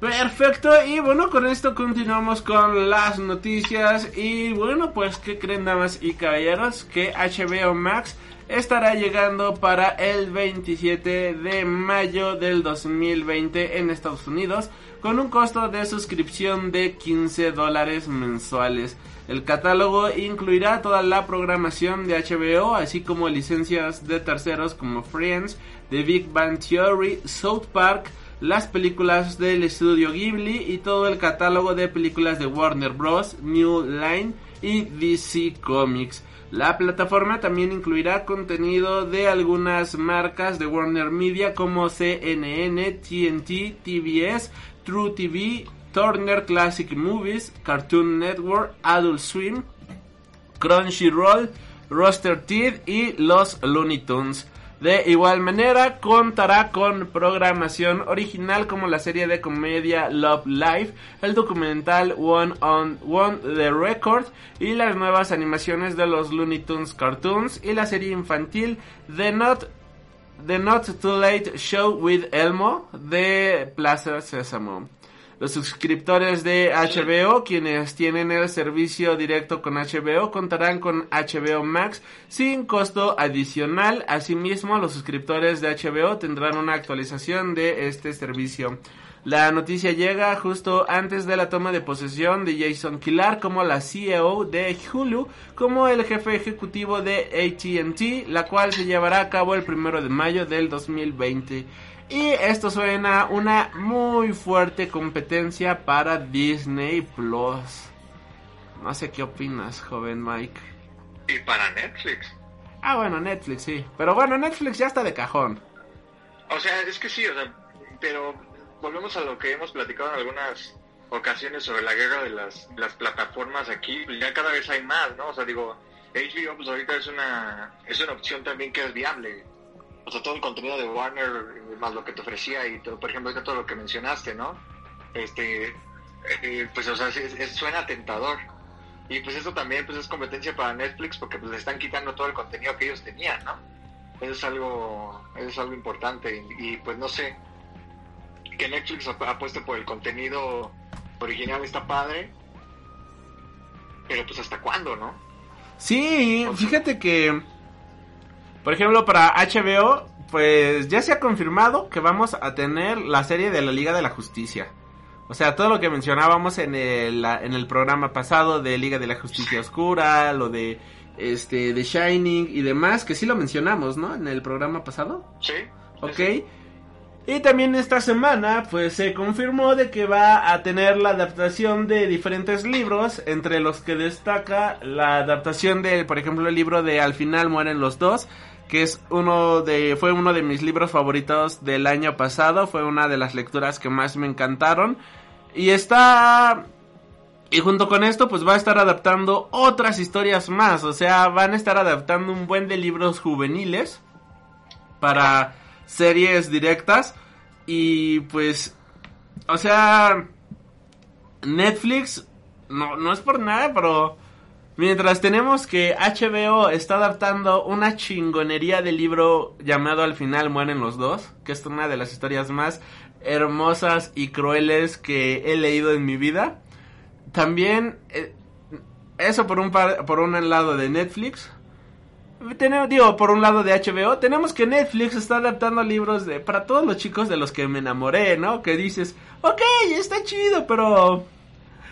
Perfecto, y bueno, con esto continuamos con las noticias. Y bueno, pues, ¿qué creen, damas y caballeros? Que HBO Max estará llegando para el 27 de mayo del 2020 en Estados Unidos con un costo de suscripción de 15 dólares mensuales. El catálogo incluirá toda la programación de HBO, así como licencias de terceros como Friends, The Big Bang Theory, South Park, las películas del estudio Ghibli y todo el catálogo de películas de Warner Bros., New Line y DC Comics. La plataforma también incluirá contenido de algunas marcas de Warner Media como CNN, TNT, TBS, True TV, Turner Classic Movies, Cartoon Network, Adult Swim, Crunchyroll, Roster Teeth y los Looney Tunes. De igual manera, contará con programación original como la serie de comedia Love Life, el documental One on One The Record y las nuevas animaciones de los Looney Tunes Cartoons y la serie infantil The Not, The Not Too Late Show with Elmo de Plaza Sésamo. Los suscriptores de HBO, quienes tienen el servicio directo con HBO, contarán con HBO Max sin costo adicional. Asimismo, los suscriptores de HBO tendrán una actualización de este servicio. La noticia llega justo antes de la toma de posesión de Jason Kilar como la CEO de Hulu, como el jefe ejecutivo de ATT, la cual se llevará a cabo el primero de mayo del 2020. Y esto suena una muy fuerte competencia para Disney Plus. No sé qué opinas, joven Mike. Y para Netflix. Ah, bueno, Netflix sí. Pero bueno, Netflix ya está de cajón. O sea, es que sí, o sea, pero volvemos a lo que hemos platicado en algunas ocasiones sobre la guerra de las, las plataformas aquí. Ya cada vez hay más, ¿no? O sea, digo, HBO pues ahorita es una, es una opción también que es viable o sea, todo el contenido de Warner, más lo que te ofrecía y todo, por ejemplo, todo lo que mencionaste, ¿no? Este, eh, pues, o sea, suena tentador. Y pues eso también pues es competencia para Netflix porque pues le están quitando todo el contenido que ellos tenían, ¿no? Eso es algo, eso es algo importante y, pues no sé, que Netflix apueste por el contenido original está padre, pero pues hasta cuándo, ¿no? Sí, fíjate que por ejemplo, para HBO, pues ya se ha confirmado que vamos a tener la serie de la Liga de la Justicia. O sea, todo lo que mencionábamos en el, en el programa pasado de Liga de la Justicia Oscura, lo de este de Shining y demás, que sí lo mencionamos, ¿no? En el programa pasado. Sí. Ok. Y también esta semana, pues se confirmó de que va a tener la adaptación de diferentes libros, entre los que destaca la adaptación de, por ejemplo, el libro de Al final mueren los dos, que es uno de fue uno de mis libros favoritos del año pasado, fue una de las lecturas que más me encantaron. Y está y junto con esto pues va a estar adaptando otras historias más, o sea, van a estar adaptando un buen de libros juveniles para series directas y pues o sea Netflix no no es por nada, pero mientras tenemos que HBO está adaptando una chingonería de libro llamado Al final mueren los dos, que es una de las historias más hermosas y crueles que he leído en mi vida. También eh, eso por un par, por un lado de Netflix tenemos, digo, por un lado de HBO, tenemos que Netflix está adaptando libros de para todos los chicos de los que me enamoré, ¿no? Que dices, ok, está chido, pero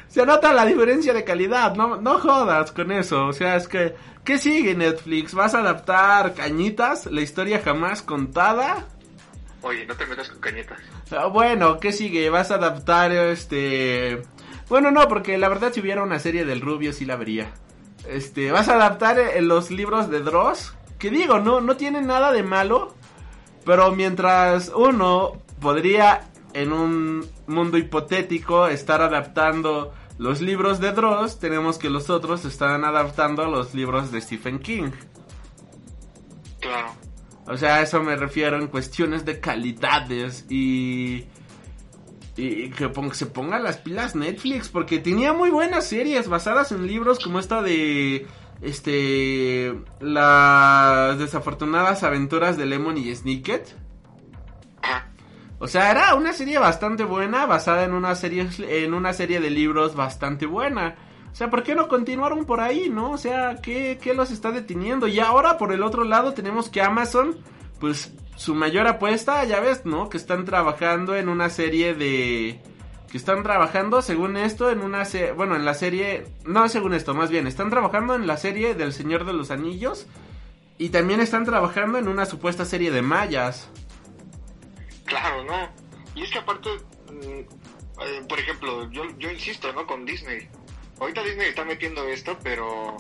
se nota la diferencia de calidad, no, no jodas con eso, o sea, es que, ¿qué sigue Netflix? ¿Vas a adaptar Cañitas, la historia jamás contada? Oye, no te metas con Cañitas. Ah, bueno, ¿qué sigue? ¿Vas a adaptar este... Bueno, no, porque la verdad si hubiera una serie del Rubio sí la vería. Este, vas a adaptar eh, los libros de Dross. Que digo, no, no tiene nada de malo. Pero mientras uno podría en un mundo hipotético estar adaptando los libros de Dross, tenemos que los otros están adaptando los libros de Stephen King. Claro. O sea, a eso me refiero en cuestiones de calidades y y que se ponga las pilas Netflix, porque tenía muy buenas series basadas en libros como esta de este las desafortunadas aventuras de Lemon y Snicket. O sea, era una serie bastante buena, basada en una serie en una serie de libros bastante buena. O sea, ¿por qué no continuaron por ahí, no? O sea, ¿qué, qué los está deteniendo? Y ahora, por el otro lado, tenemos que Amazon, pues, su mayor apuesta, ya ves, ¿no? Que están trabajando en una serie de que están trabajando, según esto, en una serie, bueno, en la serie, no según esto, más bien, están trabajando en la serie del Señor de los Anillos y también están trabajando en una supuesta serie de mayas. Claro, ¿no? Y es que aparte, mm, eh, por ejemplo, yo, yo insisto, ¿no? Con Disney. Ahorita Disney está metiendo esto, pero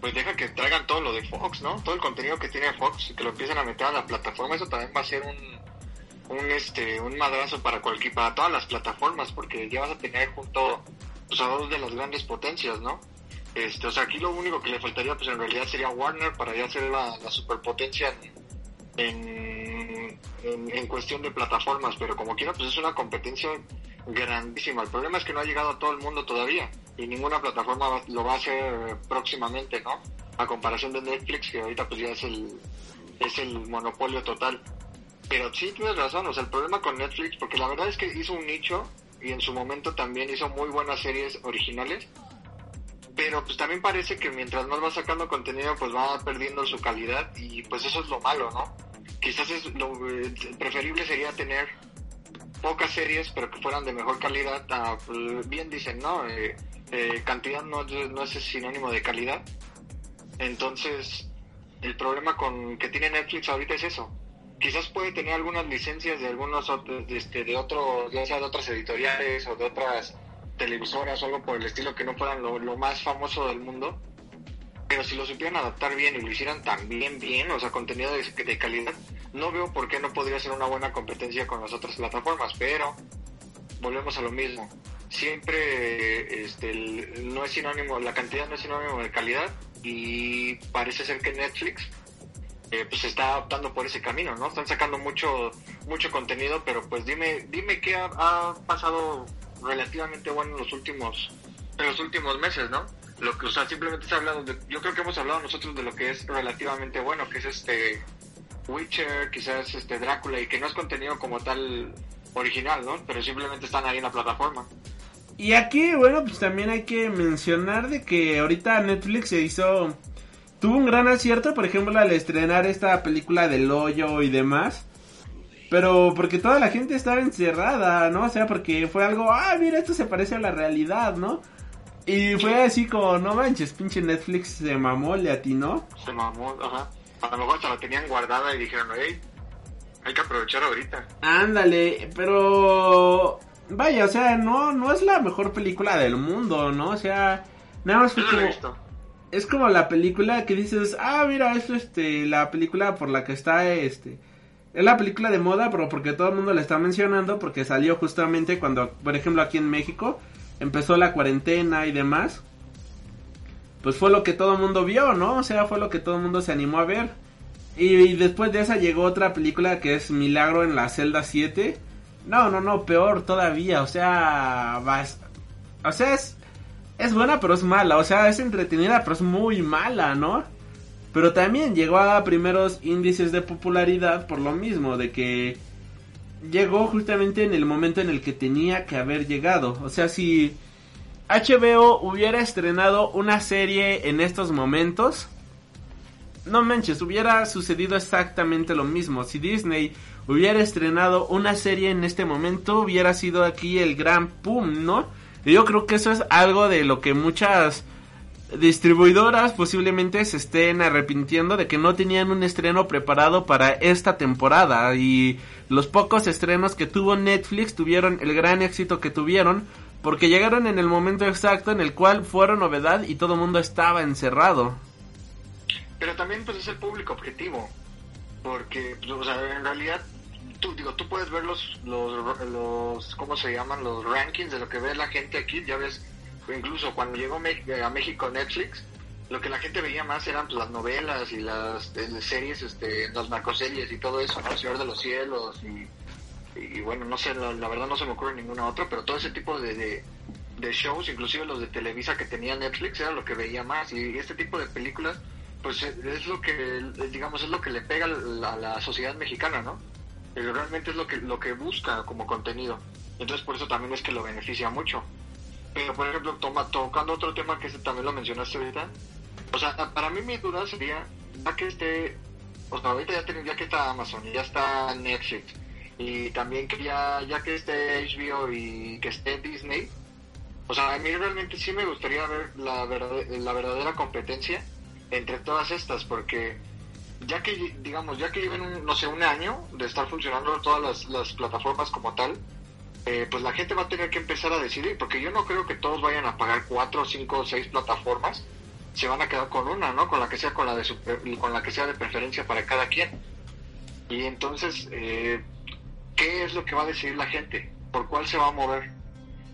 pues deja que traigan todo lo de Fox, ¿no? Todo el contenido que tiene Fox y que lo empiecen a meter a la plataforma, eso también va a ser un, un este un madrazo para cualquier para todas las plataformas porque ya vas a tener junto pues, a dos de las grandes potencias no este o sea aquí lo único que le faltaría pues en realidad sería Warner para ya ser la, la superpotencia en, en, en, cuestión de plataformas pero como quiera pues es una competencia grandísima. El problema es que no ha llegado a todo el mundo todavía y ninguna plataforma lo va a hacer próximamente no a comparación de Netflix que ahorita pues ya es el es el monopolio total pero sí tienes razón, o sea, el problema con Netflix, porque la verdad es que hizo un nicho y en su momento también hizo muy buenas series originales, pero pues también parece que mientras más va sacando contenido, pues va perdiendo su calidad y pues eso es lo malo, ¿no? Quizás es lo eh, preferible sería tener pocas series, pero que fueran de mejor calidad. Ah, pues, bien dicen, ¿no? Eh, eh, cantidad no, no es sinónimo de calidad. Entonces, el problema con que tiene Netflix ahorita es eso quizás puede tener algunas licencias de algunos otros, de, este, otros, ya sea de otras editoriales o de otras televisoras o algo por el estilo que no fueran lo, lo más famoso del mundo. Pero si lo supieran adaptar bien y lo hicieran también bien, o sea, contenido de, de calidad, no veo por qué no podría ser una buena competencia con las otras plataformas. Pero volvemos a lo mismo. Siempre este, no es sinónimo, la cantidad no es sinónimo de calidad y parece ser que Netflix eh, pues se está optando por ese camino, ¿no? Están sacando mucho mucho contenido, pero pues dime dime qué ha, pasado relativamente bueno en los últimos en los últimos meses, ¿no? Lo que, o sea, simplemente está hablando de, yo creo que hemos hablado nosotros de lo que es relativamente bueno, que es este Witcher, quizás este Drácula y que no es contenido como tal original, ¿no? Pero simplemente están ahí en la plataforma. Y aquí, bueno, pues también hay que mencionar de que ahorita Netflix se hizo tuvo un gran acierto, por ejemplo, al estrenar esta película del hoyo y demás. Pero porque toda la gente estaba encerrada, ¿no? O sea, porque fue algo, ah, mira, esto se parece a la realidad, ¿no? Y fue así como, no manches, pinche Netflix se mamó, le atinó. Se mamó, ajá. A lo mejor se la tenían guardada y dijeron, hey, hay que aprovechar ahorita. Ándale, pero... Vaya, o sea, no, no es la mejor película del mundo, ¿no? O sea, nada más fue como es como la película que dices, ah, mira, esto este, la película por la que está, este, es la película de moda, pero porque todo el mundo la está mencionando, porque salió justamente cuando, por ejemplo, aquí en México, empezó la cuarentena y demás. Pues fue lo que todo el mundo vio, ¿no? O sea, fue lo que todo el mundo se animó a ver. Y, después de esa llegó otra película que es Milagro en la celda 7. No, no, no, peor todavía, o sea, o sea, es, es buena pero es mala, o sea, es entretenida pero es muy mala, ¿no? Pero también llegó a primeros índices de popularidad por lo mismo, de que llegó justamente en el momento en el que tenía que haber llegado. O sea, si HBO hubiera estrenado una serie en estos momentos, no manches, hubiera sucedido exactamente lo mismo. Si Disney hubiera estrenado una serie en este momento, hubiera sido aquí el gran pum, ¿no? Y yo creo que eso es algo de lo que muchas distribuidoras posiblemente se estén arrepintiendo de que no tenían un estreno preparado para esta temporada y los pocos estrenos que tuvo Netflix tuvieron el gran éxito que tuvieron porque llegaron en el momento exacto en el cual fueron novedad y todo el mundo estaba encerrado. Pero también pues es el público objetivo porque pues, o sea, en realidad tú, digo, tú puedes ver los, los, los, ¿cómo se llaman? Los rankings de lo que ve la gente aquí, ya ves, incluso cuando llegó a México Netflix, lo que la gente veía más eran las novelas y las, series, este, las narcoseries y todo eso, ¿no? El Señor de los Cielos y, y bueno, no sé, la, verdad no se me ocurre ninguna otra, pero todo ese tipo de, de, de, shows, inclusive los de Televisa que tenía Netflix, era lo que veía más y este tipo de películas, pues es lo que, digamos, es lo que le pega a la sociedad mexicana, ¿no? Pero realmente es lo que, lo que busca como contenido. Entonces por eso también es que lo beneficia mucho. Pero por ejemplo, toma, tocando otro tema que también lo mencionaste ahorita, o sea, para mí mi duda sería, ya que esté, o sea, ahorita ya, ya que está Amazon y ya está Netflix, y también que ya, ya que esté HBO y que esté Disney, o sea, a mí realmente sí me gustaría ver la, la verdadera competencia entre todas estas, porque ya que, digamos, ya que lleven, no sé, un año de estar funcionando todas las, plataformas como tal, eh, pues la gente va a tener que empezar a decidir, porque yo no creo que todos vayan a pagar cuatro, cinco, seis plataformas, se van a quedar con una, ¿no? Con la que sea con la de con la que sea de preferencia para cada quien. Y entonces, eh, ¿qué es lo que va a decidir la gente? ¿Por cuál se va a mover?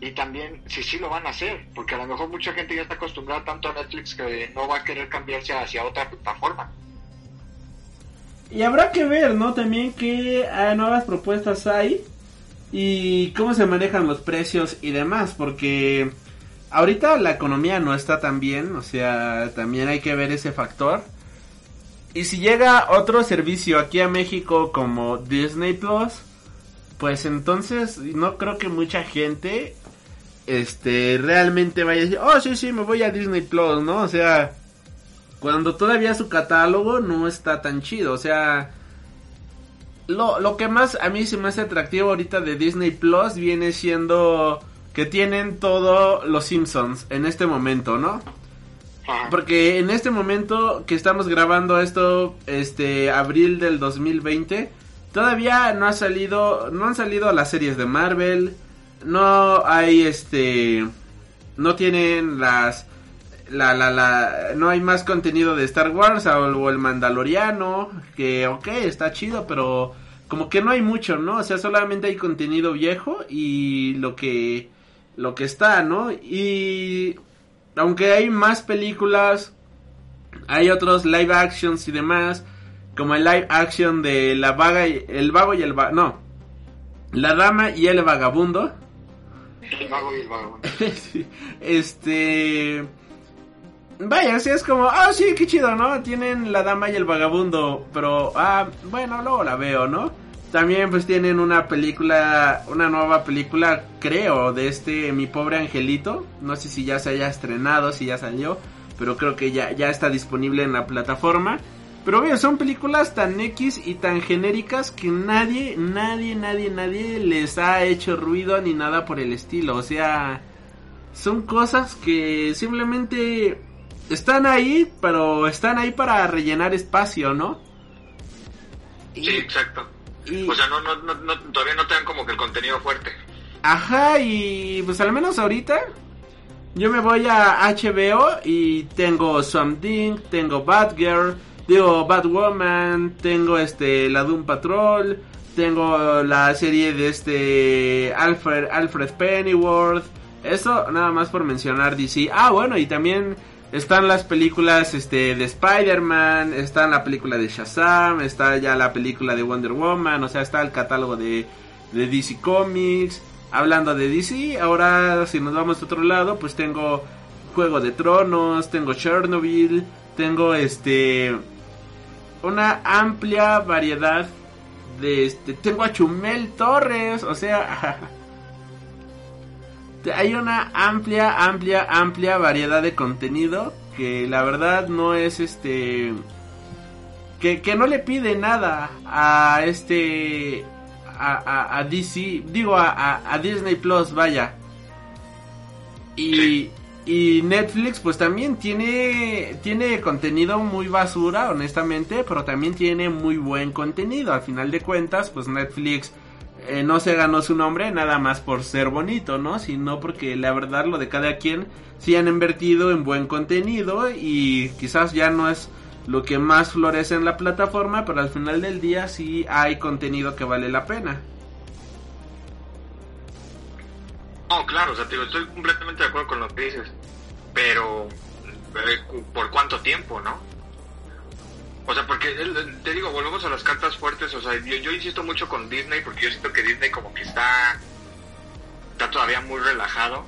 Y también si sí lo van a hacer, porque a lo mejor mucha gente ya está acostumbrada tanto a Netflix que no va a querer cambiarse hacia otra plataforma. Y habrá que ver, ¿no? También qué ah, nuevas propuestas hay y cómo se manejan los precios y demás, porque ahorita la economía no está tan bien, o sea, también hay que ver ese factor. Y si llega otro servicio aquí a México como Disney Plus, pues entonces no creo que mucha gente este realmente vaya a decir, "Oh, sí, sí, me voy a Disney Plus", ¿no? O sea, cuando todavía su catálogo no está tan chido, o sea, lo, lo que más a mí se me hace atractivo ahorita de Disney Plus viene siendo que tienen todo los Simpsons en este momento, ¿no? Porque en este momento que estamos grabando esto, este abril del 2020, todavía no ha salido, no han salido las series de Marvel, no hay este, no tienen las, la, la, la, no hay más contenido de Star Wars o el Mandaloriano, que ok, está chido, pero como que no hay mucho, ¿no? O sea, solamente hay contenido viejo y lo que lo que está, ¿no? Y aunque hay más películas, hay otros live actions y demás, como el live action de la vaga y el vago y el va no, la dama y el vagabundo. El vago y el vagabundo. este Vaya, así es como, ah, sí, qué chido, ¿no? Tienen la dama y el vagabundo, pero, ah, bueno, luego la veo, ¿no? También pues tienen una película, una nueva película, creo, de este Mi Pobre Angelito. No sé si ya se haya estrenado, si ya salió, pero creo que ya, ya está disponible en la plataforma. Pero veo, son películas tan X y tan genéricas que nadie, nadie, nadie, nadie les ha hecho ruido ni nada por el estilo. O sea, son cosas que simplemente están ahí, pero están ahí para rellenar espacio, ¿no? Sí, exacto. O sea, no, no, no, todavía no te dan como que el contenido fuerte. Ajá, y pues al menos ahorita yo me voy a HBO y tengo Swamp Thing, tengo Batgirl, digo Batwoman, tengo este la Doom Patrol, tengo la serie de este Alfred Alfred Pennyworth. Eso nada más por mencionar DC. Ah, bueno, y también están las películas este, de Spider-Man, está la película de Shazam, está ya la película de Wonder Woman, o sea, está el catálogo de, de DC Comics. Hablando de DC, ahora si nos vamos a otro lado, pues tengo Juego de Tronos, tengo Chernobyl, tengo este una amplia variedad de este tengo a Chumel Torres, o sea, hay una amplia, amplia, amplia variedad de contenido que la verdad no es este... Que, que no le pide nada a este... A, a, DC, digo a, a, Disney Plus, vaya. Y, y Netflix pues también tiene, tiene contenido muy basura, honestamente, pero también tiene muy buen contenido. Al final de cuentas, pues Netflix eh, no se ganó su nombre nada más por ser bonito, ¿no? Sino porque la verdad lo de cada quien sí han invertido en buen contenido y quizás ya no es lo que más florece en la plataforma, pero al final del día sí hay contenido que vale la pena. No, claro, o sea, estoy completamente de acuerdo con lo que dices, pero eh, ¿por cuánto tiempo, no? O sea, porque te digo, volvemos a las cartas fuertes. O sea, yo, insisto mucho con Disney porque yo siento que Disney como que está, está todavía muy relajado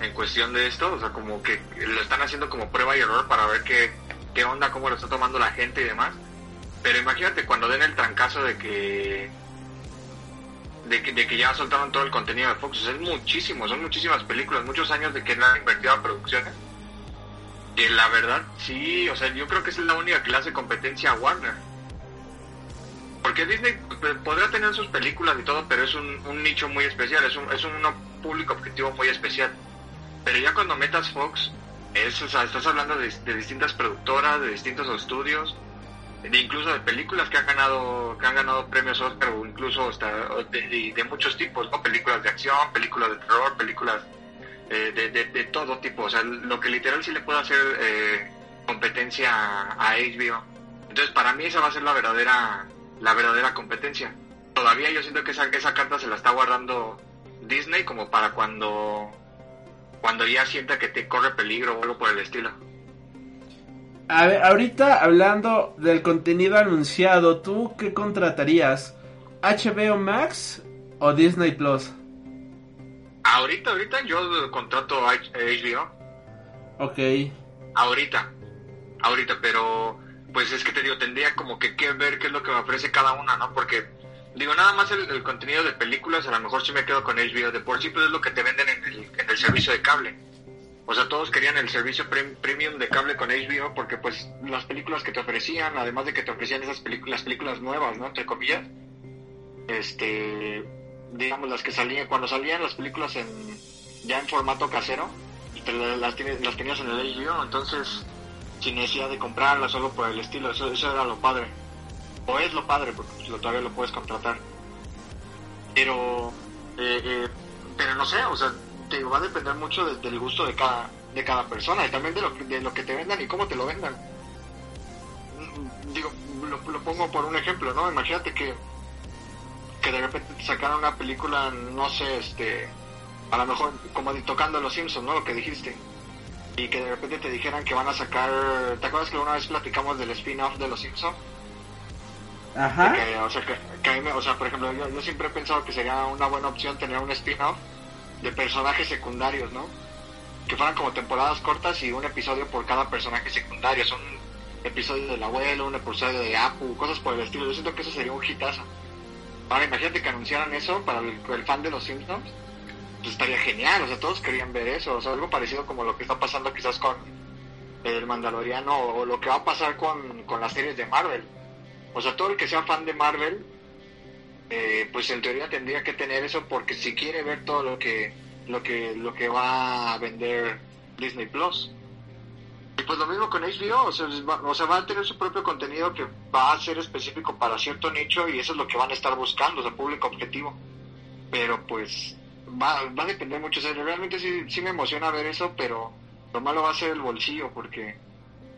en cuestión de esto. O sea, como que lo están haciendo como prueba y error para ver qué, qué onda, cómo lo está tomando la gente y demás. Pero imagínate cuando den el trancazo de que de que, de que ya soltaron todo el contenido de Fox. O sea, es muchísimo, son muchísimas películas, muchos años de que no han invertido a producciones que la verdad, sí, o sea, yo creo que es la única que le hace competencia a Warner. Porque Disney p- podrá tener sus películas y todo, pero es un, un nicho muy especial, es un, es un público objetivo muy especial. Pero ya cuando metas Fox, es, o sea, estás hablando de, de distintas productoras, de distintos estudios, de incluso de películas que han ganado que han ganado premios Oscar o incluso hasta de, muchos tipos. Películas de acción, películas de terror, películas de, de, todo tipo, o sea, lo que literal sí le puede hacer eh, competencia a, a HBO. Entonces, para mí esa va a ser la verdadera la verdadera competencia. Todavía yo siento que esa, esa carta se la está guardando Disney como para cuando cuando ya sienta que te corre peligro o algo por el estilo. A ver, ahorita hablando del contenido anunciado, ¿tú qué contratarías? ¿HBO Max o Disney Plus? Ahorita, ahorita yo contrato a HBO. Ok. Ahorita. Ahorita, pero pues es que te digo, tendría como que, que ver qué es lo que me ofrece cada una, ¿no? Porque, digo, nada más el, el contenido de películas, a lo mejor sí me quedo con HBO. De por sí, pues es lo que te venden en el, en el servicio de cable. O sea, todos querían el servicio prem- premium de cable con HBO porque, pues, las películas que te ofrecían, además de que te ofrecían esas películas, películas nuevas, ¿no? Entre comillas. Este, digamos, las que salían, cuando salían las películas en, ya en formato casero, y te la- las, las tenías en el HBO, entonces sin necesidad de comprarlas solo por el estilo, eso, eso era lo padre. O es lo padre, porque pues, todavía lo puedes contratar. Pero, eh, eh, pero no sé, o sea, te va a depender mucho de- del gusto de cada, de cada persona y también de lo, de lo que te vendan y cómo te lo vendan. Mm, Digo, lo, lo pongo por un ejemplo, ¿no? Imagínate que, que de repente te sacaran una película, no sé, este, a lo mejor como tocando los Simpsons, ¿no? Lo que dijiste. Y que de repente te dijeran que van a sacar, ¿te acuerdas que una vez platicamos del spin-off de los Simpsons? Ajá. Que, o sea, que, que a mí me- o sea, por ejemplo, yo, yo siempre he pensado que sería una buena opción tener un spin-off de personajes secundarios, ¿no? Que fueran como temporadas cortas y un episodio por cada personaje secundario. Es un episodio del abuelo, un episodio de Apu, cosas por el estilo. Yo siento que eso sería un hitazo. Ahora imagínate que anunciaran eso para el, fan de los Simpsons. Pues estaría genial, o sea, todos querían ver eso. O sea, algo parecido como lo que está pasando quizás con el Mandaloriano o lo que va a pasar con, con las series de Marvel. O sea, todo el que sea fan de Marvel, eh, pues en teoría tendría que tener eso porque si quiere ver todo lo que lo que lo que va a vender Disney Plus. Pues lo mismo con HBO, o sea, o sea, va a tener su propio contenido que va a ser específico para cierto nicho y eso es lo que van a estar buscando, o sea, público objetivo. Pero pues va, va a depender mucho, o sea, realmente sí, sí me emociona ver eso, pero lo malo va a ser el bolsillo porque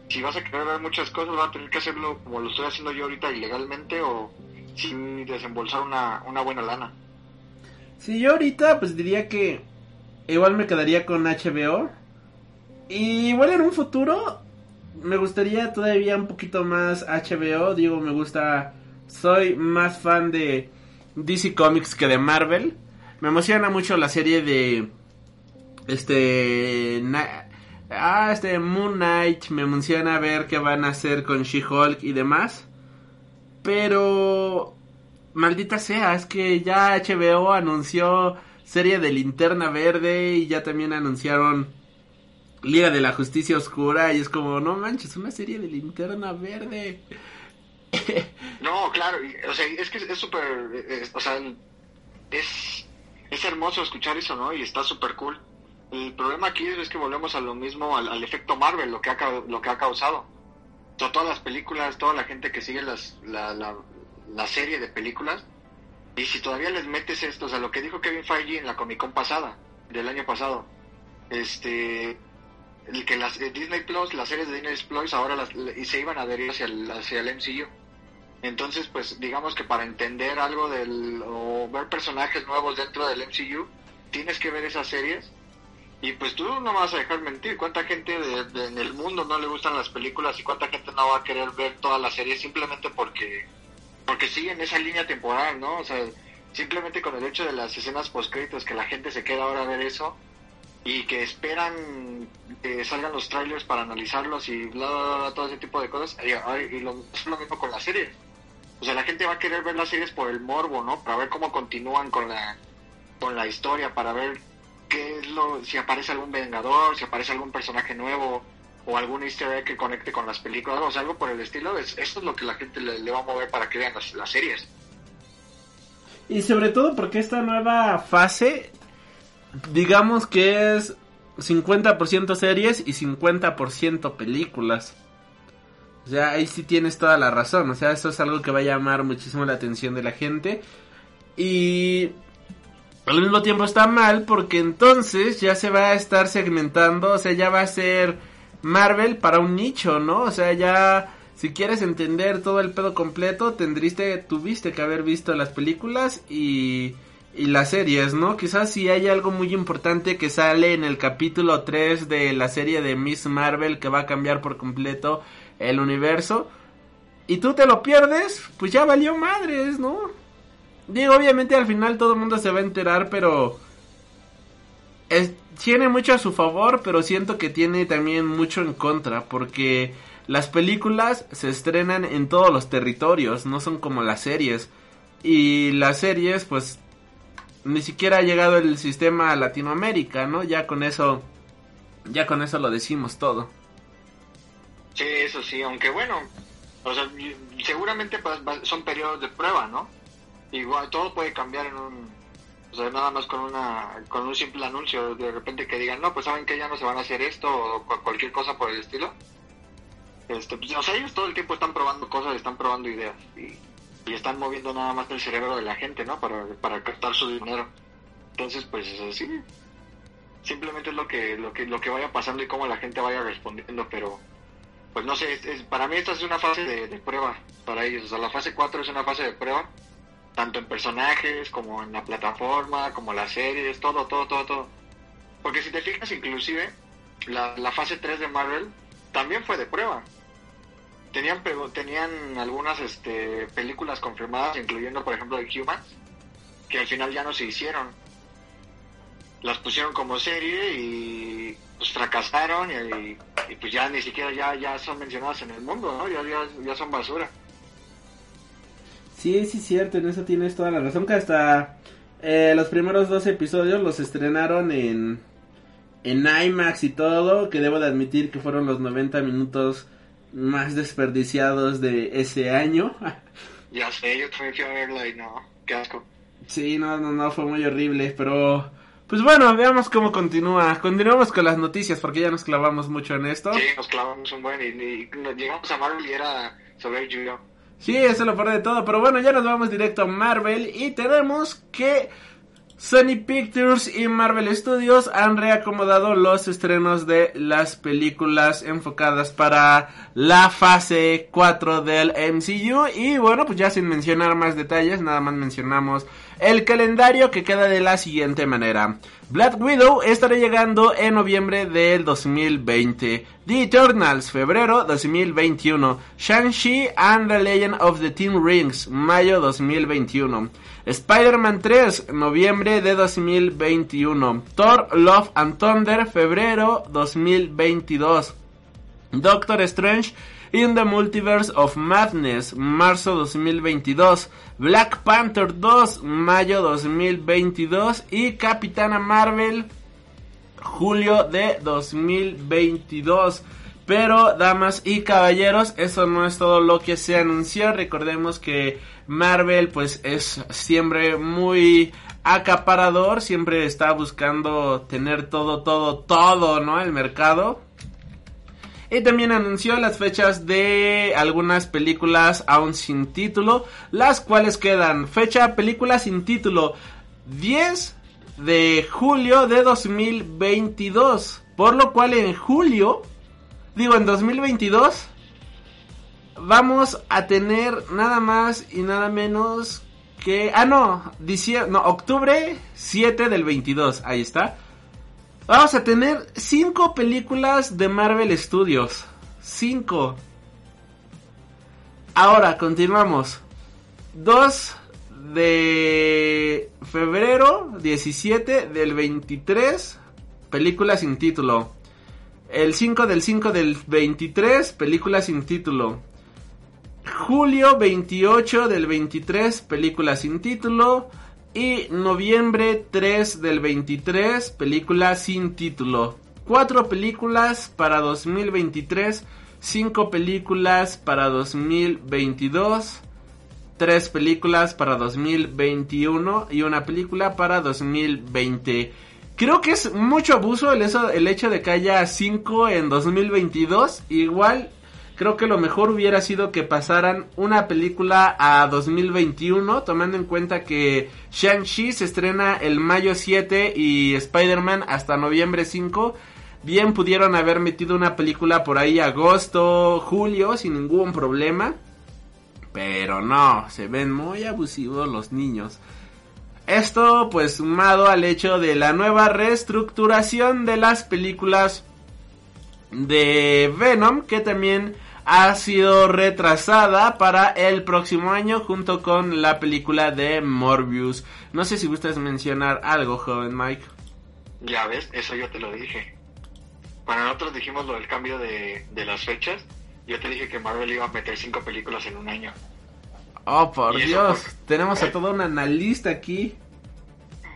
si vas a querer ver muchas cosas, vas a tener que hacerlo como lo estoy haciendo yo ahorita ilegalmente o sin desembolsar una, una buena lana. Si yo ahorita pues diría que igual me quedaría con HBO. Y igual en un futuro me gustaría todavía un poquito más HBO. Digo, me gusta, soy más fan de DC Comics que de Marvel. Me emociona mucho la serie de este na- ah este Moon Knight. Me emociona ver qué van a hacer con She-Hulk y demás. Pero maldita sea, es que ya HBO anunció serie de Linterna Verde y ya también anunciaron Liga de la Justicia Oscura y es como, no manches, una serie de Linterna Verde. No, claro, o sea, es que es súper, eh, o sea, es, es hermoso escuchar eso, ¿no? Y está súper cool. El problema aquí es que volvemos a lo mismo, al, al efecto Marvel, lo que, ha, lo que ha causado. O sea, todas las películas, toda la gente que sigue las, la, la, la serie de películas, y si todavía les metes esto, o sea, lo que dijo Kevin Feige en la Comic Con pasada, del año pasado, este, el que las de Disney Plus, las series de Disney Plus ahora las, y se iban a adherir hacia el, hacia el MCU. Entonces, pues digamos que para entender algo del o ver personajes nuevos dentro del MCU, tienes que ver esas series. Y pues tú no vas a dejar mentir, cuánta gente de- en el mundo no le gustan las películas y cuánta gente no va a querer ver todas las series simplemente porque porque siguen esa línea temporal, ¿no? O sea, simplemente con el hecho de las escenas postcréditos que la gente se queda ahora a ver eso y que esperan que salgan los trailers para analizarlos y bla, bla, bla, todo ese tipo de cosas. Y, lo, es lo mismo con las series. O sea, la gente va a querer ver las series por el morbo, ¿no? Para ver cómo continúan con la, con la historia, para ver qué es lo, si aparece algún vengador, si aparece algún personaje nuevo, o algún easter egg que conecte con las películas, o sea, algo por el estilo, es, esto es lo que la gente le, le va a mover para que vean las, las series. Y sobre todo porque esta nueva fase, digamos que es 50% series y 50% películas. O sea, ahí sí tienes toda la razón. O sea, eso es algo que va a llamar muchísimo la atención de la gente. Y al mismo tiempo está mal porque entonces ya se va a estar segmentando. O sea, ya va a ser Marvel para un nicho, ¿no? O sea, ya si quieres entender todo el pedo completo, tendriste, tuviste que haber visto las películas y, y las series, ¿no? Quizás si hay algo muy importante que sale en el capítulo 3 de la serie de Miss Marvel que va a cambiar por completo el universo y tú te lo pierdes, pues ya valió madres, ¿no? Digo, obviamente al final todo el mundo se va a enterar, pero es, tiene mucho a su favor, pero siento que tiene también mucho en contra, porque las películas se estrenan en todos los territorios, no son como las series. Y las series, pues, ni siquiera ha llegado el sistema a Latinoamérica, ¿no? Ya con eso, ya con eso lo decimos todo. Sí, eso sí, aunque bueno, o sea, seguramente pues, son periodos de prueba, ¿no? Igual todo puede cambiar en un, o sea, nada más con una, con un simple anuncio, de repente que digan, no, pues saben que ya no se van a hacer esto o cualquier cosa por el estilo. Este, pues, o sea, ellos todo el tiempo están probando cosas, están probando ideas y, y están moviendo nada más el cerebro de la gente, ¿no? Para, para captar su dinero. Entonces, pues así, simplemente es lo que, lo que, lo que vaya pasando y cómo la gente vaya respondiendo, pero pues no sé, es, para mí esta es una fase de, de, prueba para ellos, o sea, la fase 4 es una fase de prueba, tanto en personajes como en la plataforma, como las series, todo, todo, todo, todo. Porque si te fijas, inclusive, la, la fase 3 de Marvel también fue de prueba. Tenían, tenían algunas este, películas confirmadas, incluyendo por ejemplo The Humans, que al final ya no se hicieron. Las pusieron como serie y pues fracasaron y, pues ya ni siquiera ya, ya son mencionadas en el mundo, ya, ya son basura. Sí, sí, cierto, en eso tienes toda la razón, que hasta eh, los primeros dos episodios los estrenaron en, en IMAX y todo, que debo de admitir que fueron los 90 minutos más desperdiciados de ese año. ya sé, yo también fui a verla y no, qué asco. Sí, no, no, no, fue muy horrible, pero... Pues bueno, veamos cómo continúa. Continuamos con las noticias porque ya nos clavamos mucho en esto. Sí, nos clavamos un buen y, y llegamos a Marvel y era sobre Julio. Sí, eso lo peor de todo, pero bueno, ya nos vamos directo a Marvel y tenemos que Sony Pictures y Marvel Studios han reacomodado los estrenos de las películas enfocadas para la fase 4 del MCU y bueno, pues ya sin mencionar más detalles, nada más mencionamos el calendario que queda de la siguiente manera. Black Widow estará llegando en noviembre del 2020. The Eternals, febrero 2021. Shang-Chi and the Legend of the Ten Rings, mayo 2021. Spider-Man 3, noviembre de 2021. Thor, Love and Thunder, febrero 2022. Doctor Strange in the Multiverse of Madness, marzo 2022. Black Panther 2, mayo 2022. Y Capitana Marvel, julio de 2022. Pero, damas y caballeros, eso no es todo lo que se anunció. Recordemos que Marvel, pues, es siempre muy acaparador. Siempre está buscando tener todo, todo, todo, ¿no? El mercado. Y también anunció las fechas de algunas películas aún sin título, las cuales quedan. Fecha película sin título. 10 de julio de 2022, por lo cual en julio, digo en 2022, vamos a tener nada más y nada menos que, ah no, diciembre, octubre 7 del 22, ahí está. Vamos a tener cinco películas de Marvel Studios. Cinco. Ahora, continuamos. 2 de febrero 17 del 23, película sin título. El 5 del 5 del 23, película sin título. Julio 28 del 23, película sin título. Y noviembre 3 del 23, película sin título. 4 películas para 2023, 5 películas para 2022, 3 películas para 2021 y una película para 2020. Creo que es mucho abuso el, eso, el hecho de que haya 5 en 2022. Igual creo que lo mejor hubiera sido que pasaran una película a 2021, tomando en cuenta que Shang-Chi se estrena el mayo 7 y Spider-Man hasta noviembre 5. Bien pudieron haber metido una película por ahí agosto, julio, sin ningún problema. Pero no, se ven muy abusivos los niños. Esto pues sumado al hecho de la nueva reestructuración de las películas de Venom que también ha sido retrasada para el próximo año junto con la película de Morbius. No sé si gustas mencionar algo, joven Mike. Ya ves, eso yo te lo dije. Cuando nosotros dijimos lo del cambio de, de las fechas, yo te dije que Marvel iba a meter cinco películas en un año. Oh, por ¿Y eso Dios, por- tenemos a todo un analista aquí.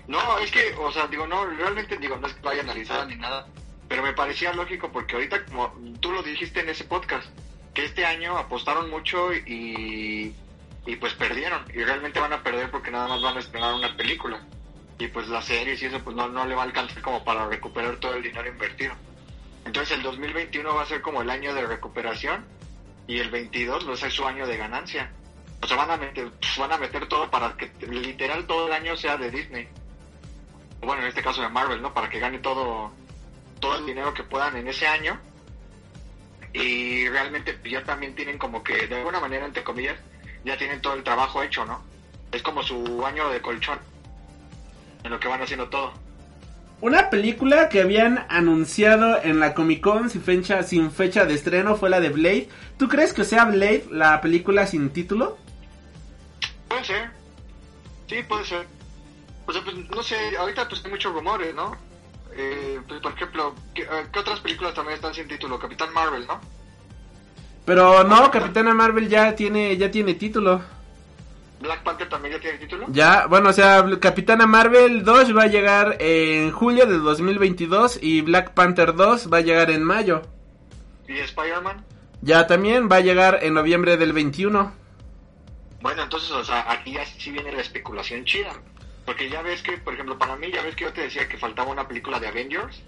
No, es que, o sea, digo, no, realmente digo, no es que lo haya analizado ni nada, pero me parecía lógico porque ahorita, como tú lo dijiste en ese podcast, que este año apostaron mucho y, y pues perdieron, y realmente van a perder porque nada más van a estrenar una película. Y pues las series y eso, pues no, no le va a alcanzar como para recuperar todo el dinero invertido. Entonces el 2021 va a ser como el año de recuperación y el 22 va a ser su año de ganancia. O sea, van a meter, van a meter todo para que literal todo el año sea de Disney bueno, en este caso de Marvel, ¿no? Para que gane todo, todo el dinero que puedan en ese año. Y realmente ya también tienen como que, de alguna manera, entre comillas, ya tienen todo el trabajo hecho, ¿no? Es como su año de colchón, en lo que van haciendo todo. Una película que habían anunciado en la Comic Con sin fecha, sin fecha de estreno fue la de Blade. ¿Tú crees que sea Blade la película sin título? Puede ser. Sí, puede ser. O sea, pues no sé, ahorita pues hay muchos rumores, ¿no? Eh, pues, por ejemplo, ¿qué, eh, ¿qué otras películas también están sin título? Capitán Marvel, ¿no? Pero no, Capitana Marvel ya tiene, ya tiene título. Black Panther también ya tiene título. Ya, bueno, o sea, Capitana Marvel 2 va a llegar en julio del 2022 y Black Panther 2 va a llegar en mayo. Y Spider-Man. Ya también va a llegar en noviembre del 21. Bueno, entonces, o sea, aquí ya sí viene la especulación chida. Porque ya ves que, por ejemplo, para mí, ya ves que yo te decía que faltaba una película de Avengers.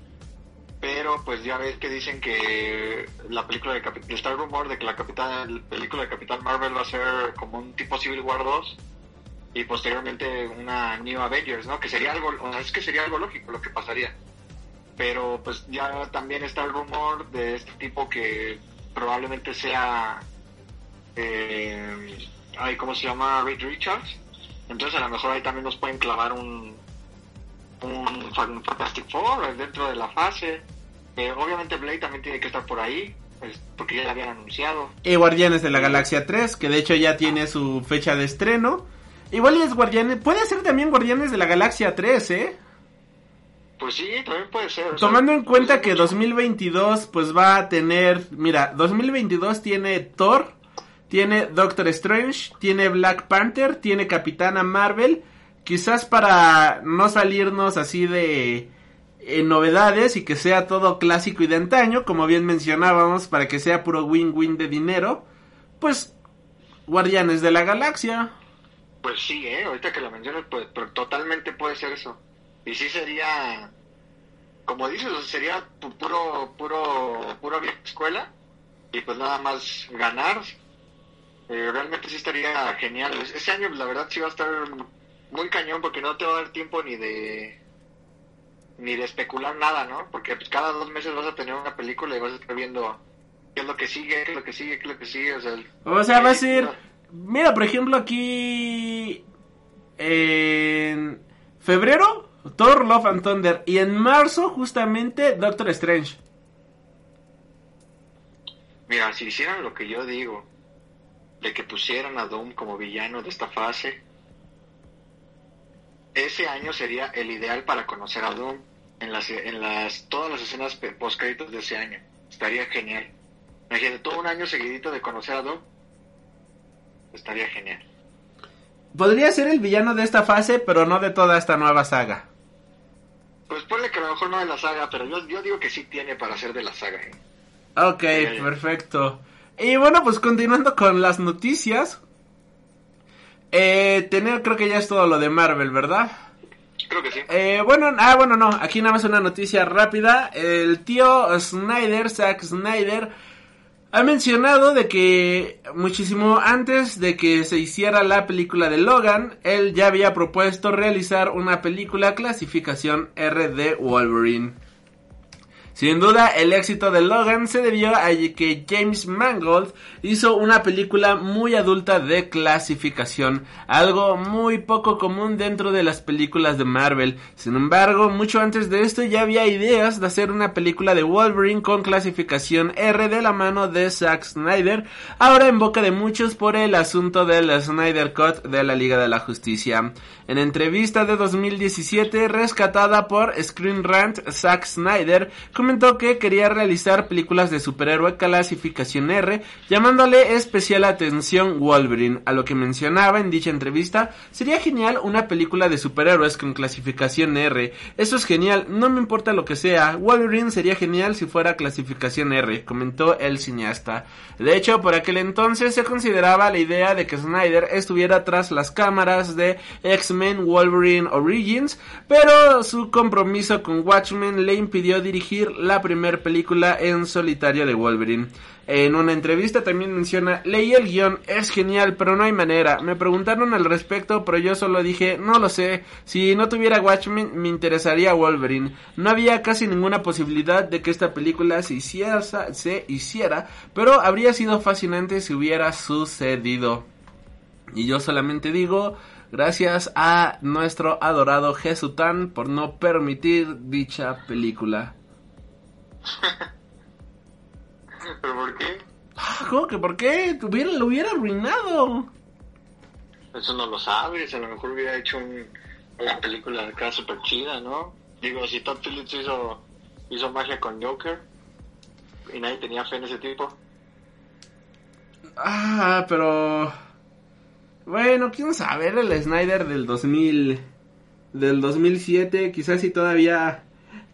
Pero pues ya ves que dicen que la película de Capitán... Está el rumor de que la, Capitán, la película de Capitán Marvel va a ser como un tipo Civil War 2. Y posteriormente una New Avengers, ¿no? Que sería algo... Es que sería algo lógico lo que pasaría. Pero pues ya también está el rumor de este tipo que probablemente sea... Eh, ay, ¿cómo se llama? Reed Richards. Entonces a lo mejor ahí también nos pueden clavar un, un Fan- Fantastic Four dentro de la fase. Eh, obviamente Blade también tiene que estar por ahí, pues, porque ya la habían anunciado. Y Guardianes de la Galaxia 3, que de hecho ya tiene su fecha de estreno. Igual y es Guardianes, puede ser también Guardianes de la Galaxia 3, ¿eh? Pues sí, también puede ser. o sea, Tomando en cuenta que 2022 pues va a tener, mira, 2022 tiene Thor, tiene Doctor Strange, tiene Black Panther, tiene Capitana Marvel, quizás para no salirnos así de eh, novedades y que sea todo clásico y de antaño, como bien mencionábamos, para que sea puro win-win de dinero, pues Guardianes de la Galaxia. Pues sí, ¿eh? ahorita que lo mencionas, pues, pero totalmente puede ser eso. Y sí sería, como dices, sería pu- puro, puro, puro vieja escuela y pues nada más ganar. Eh, realmente sí estaría genial. Es- Ese año, la verdad, sí va a estar muy cañón porque no te va a dar tiempo ni de ni de especular nada, ¿no? Porque cada dos meses vas a tener una película y vas a estar viendo qué es lo que sigue, qué es lo que sigue, qué es lo que sigue. O sea, O sea, va a ser... Mira, por ejemplo, aquí... En febrero, Thor, Love and Thunder. Y en marzo, justamente, Doctor Strange. Mira, si hicieran lo que yo digo, de que pusieran a Doom como villano de esta fase, ese año sería el ideal para conocer a Doom en las, en las todas las escenas post créditos de ese año. Estaría genial. Imagínate, todo un año seguidito de conocer a Doom. Estaría genial. Podría ser el villano de esta fase, pero no de toda esta nueva saga. Pues ponle que a lo mejor no de la saga, pero yo, yo digo que sí tiene para ser de la saga. ¿eh? Ok, perfecto. Y bueno, pues continuando con las noticias. Eh, tener, creo que ya es todo lo de Marvel, ¿verdad? Creo que sí. Eh, bueno, ah, bueno, no, aquí nada más una noticia rápida. El tío Snyder, Zack Snyder, ha mencionado de que muchísimo antes de que se hiciera la película de Logan, él ya había propuesto realizar una película clasificación R de Wolverine. Sin duda, el éxito de Logan se debió a que James Mangold hizo una película muy adulta de clasificación, algo muy poco común dentro de las películas de Marvel. Sin embargo, mucho antes de esto ya había ideas de hacer una película de Wolverine con clasificación R de la mano de Zack Snyder, ahora en boca de muchos por el asunto del Snyder Cut de la Liga de la Justicia. En entrevista de 2017 rescatada por Screen Rant, Zack Snyder que quería realizar películas de superhéroe clasificación R, llamándole especial atención Wolverine, a lo que mencionaba en dicha entrevista, sería genial una película de superhéroes con clasificación R, eso es genial, no me importa lo que sea, Wolverine sería genial si fuera clasificación R, comentó el cineasta. De hecho, por aquel entonces se consideraba la idea de que Snyder estuviera tras las cámaras de X-Men Wolverine Origins, pero su compromiso con Watchmen le impidió dirigir la primera película en solitario de Wolverine. En una entrevista también menciona, leí el guion, es genial, pero no hay manera. Me preguntaron al respecto, pero yo solo dije, no lo sé. Si no tuviera Watchmen, me interesaría Wolverine. No había casi ninguna posibilidad de que esta película se hiciera, se hiciera, pero habría sido fascinante si hubiera sucedido. Y yo solamente digo, gracias a nuestro adorado Jesután por no permitir dicha película. ¿Pero por qué? Ah, ¿Cómo que por qué? Hubiera, lo hubiera arruinado. Eso no lo sabes, a lo mejor hubiera hecho un, una película acá super chida, ¿no? Digo, si Todd Phillips hizo, hizo magia con Joker y nadie tenía fe en ese tipo. Ah, pero... Bueno, quién sabe, era el Snyder del 2000... Del 2007, quizás si todavía...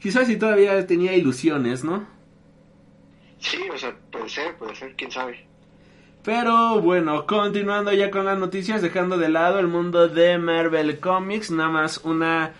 Quizás si todavía tenía ilusiones, ¿no? Sí, o sea, puede ser, puede ser, quién sabe. Pero bueno, continuando ya con las noticias, dejando de lado el mundo de Marvel Comics, nada más una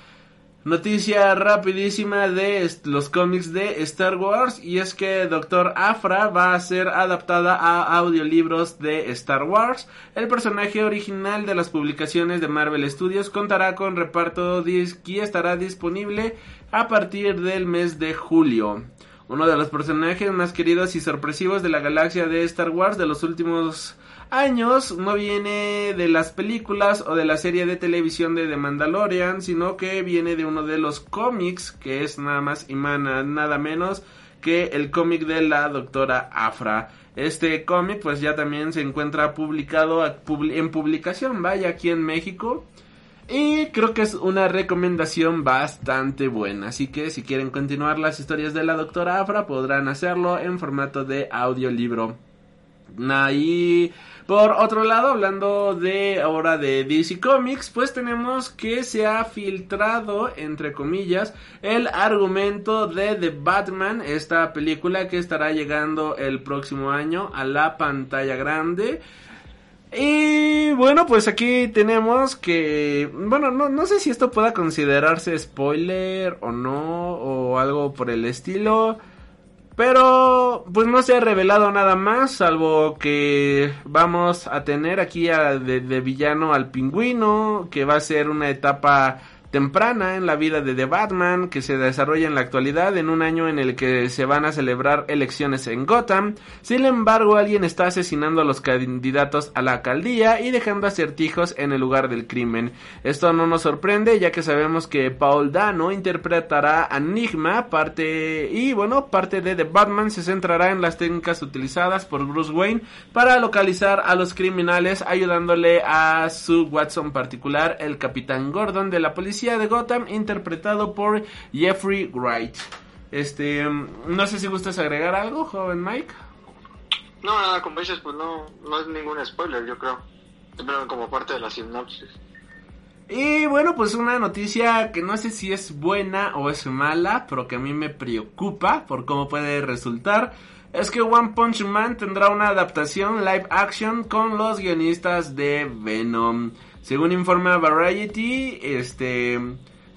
noticia rapidísima de los cómics de Star Wars y es que Doctor Afra va a ser adaptada a audiolibros de Star Wars. El personaje original de las publicaciones de Marvel Studios contará con reparto y estará disponible a partir del mes de julio uno de los personajes más queridos y sorpresivos de la galaxia de Star Wars de los últimos años no viene de las películas o de la serie de televisión de The Mandalorian, sino que viene de uno de los cómics, que es nada más y nada menos que el cómic de la doctora Afra. Este cómic pues ya también se encuentra publicado en publicación, vaya aquí en México. Y creo que es una recomendación bastante buena. Así que si quieren continuar las historias de la doctora Afra, podrán hacerlo en formato de audiolibro. Ahí, por otro lado, hablando de ahora de DC Comics, pues tenemos que se ha filtrado, entre comillas, el argumento de The Batman, esta película que estará llegando el próximo año a la pantalla grande. Y bueno, pues aquí tenemos que, bueno, no, no sé si esto pueda considerarse spoiler o no, o algo por el estilo. Pero pues no se ha revelado nada más, salvo que vamos a tener aquí de, de villano al pingüino, que va a ser una etapa temprana en la vida de The Batman que se desarrolla en la actualidad en un año en el que se van a celebrar elecciones en Gotham. Sin embargo, alguien está asesinando a los candidatos a la alcaldía y dejando acertijos en el lugar del crimen. Esto no nos sorprende ya que sabemos que Paul Dano interpretará a Enigma, parte y bueno, parte de The Batman se centrará en las técnicas utilizadas por Bruce Wayne para localizar a los criminales ayudándole a su Watson particular, el capitán Gordon de la policía de Gotham, interpretado por Jeffrey Wright. Este, no sé si gustas agregar algo, joven Mike. No, nada, como dices, pues no, no es ningún spoiler, yo creo. Simplemente como parte de la sinopsis. Y bueno, pues una noticia que no sé si es buena o es mala, pero que a mí me preocupa por cómo puede resultar, es que One Punch Man tendrá una adaptación live action con los guionistas de Venom. Según informa Variety, este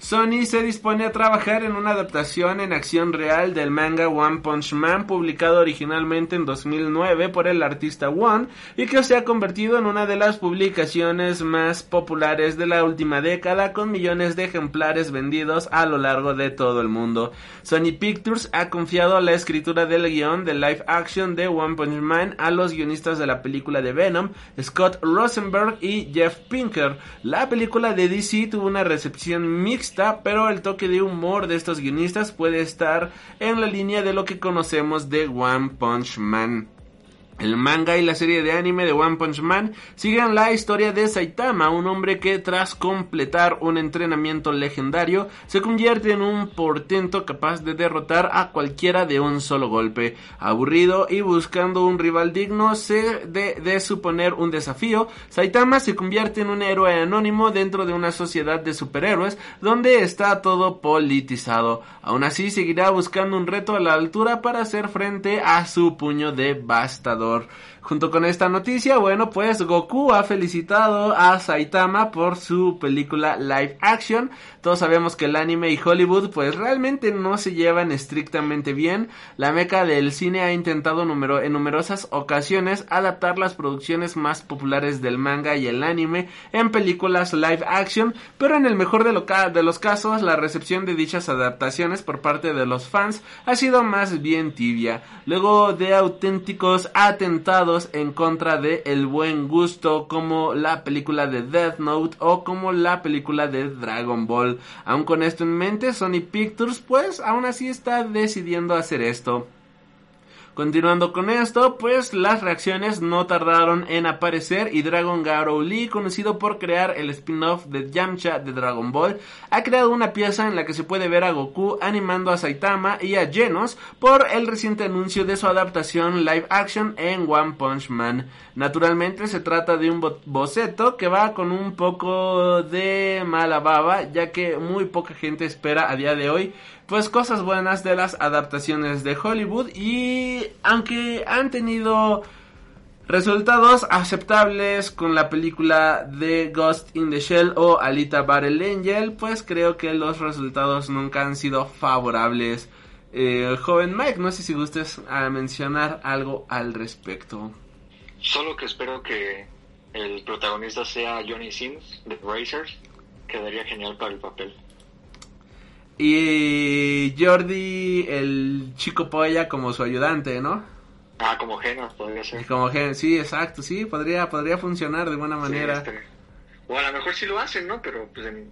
Sony se dispone a trabajar en una adaptación en acción real del manga One Punch Man publicado originalmente en 2009 por el artista One y que se ha convertido en una de las publicaciones más populares de la última década con millones de ejemplares vendidos a lo largo de todo el mundo. Sony Pictures ha confiado la escritura del guion de live action de One Punch Man a los guionistas de la película de Venom, Scott Rosenberg y Jeff Pinker. La película de DC tuvo una recepción mixta pero el toque de humor de estos guionistas puede estar en la línea de lo que conocemos de One Punch Man. El manga y la serie de anime de One Punch Man siguen la historia de Saitama, un hombre que tras completar un entrenamiento legendario se convierte en un portento capaz de derrotar a cualquiera de un solo golpe. Aburrido y buscando un rival digno de, de suponer un desafío, Saitama se convierte en un héroe anónimo dentro de una sociedad de superhéroes donde está todo politizado. Aún así seguirá buscando un reto a la altura para hacer frente a su puño devastador. Junto con esta noticia, bueno, pues Goku ha felicitado a Saitama por su película live action. Todos sabemos que el anime y Hollywood pues realmente no se llevan estrictamente bien. La meca del cine ha intentado en numerosas ocasiones adaptar las producciones más populares del manga y el anime en películas live action, pero en el mejor de, de los casos la recepción de dichas adaptaciones por parte de los fans ha sido más bien tibia. Luego de auténticos atentados en contra de el buen gusto como la película de Death Note o como la película de Dragon Ball. Aun con esto en mente, Sony Pictures pues aún así está decidiendo hacer esto. Continuando con esto, pues las reacciones no tardaron en aparecer y Dragon Garo Lee, conocido por crear el spin-off de Yamcha de Dragon Ball, ha creado una pieza en la que se puede ver a Goku animando a Saitama y a Genos por el reciente anuncio de su adaptación live action en One Punch Man. Naturalmente se trata de un boceto que va con un poco de mala baba, ya que muy poca gente espera a día de hoy pues cosas buenas de las adaptaciones de Hollywood y aunque han tenido resultados aceptables con la película de Ghost in the Shell o Alita Battle Angel, pues creo que los resultados nunca han sido favorables. Eh, joven Mike, no sé si gustes a mencionar algo al respecto. Solo que espero que el protagonista sea Johnny Sims de Racers, quedaría genial para el papel. Y Jordi, el chico polla, como su ayudante, ¿no? Ah, como Genos podría ser. Como Genos, sí, exacto, sí, podría, podría funcionar de buena manera. Este, o a lo mejor sí lo hacen, ¿no? Pero pues en,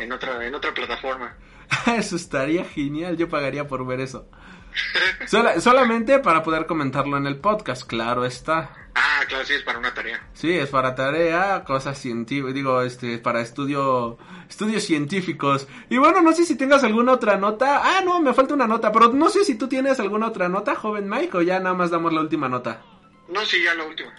en otra, en otra plataforma. eso estaría genial, yo pagaría por ver eso. Solamente para poder comentarlo en el podcast, claro está. Ah, claro, sí, es para una tarea. Sí, es para tarea, cosas científicas, digo, este, para estudio, estudios científicos. Y bueno, no sé si tengas alguna otra nota. Ah, no, me falta una nota, pero no sé si tú tienes alguna otra nota, joven Mike, o ya nada más damos la última nota. No, sí, ya la última.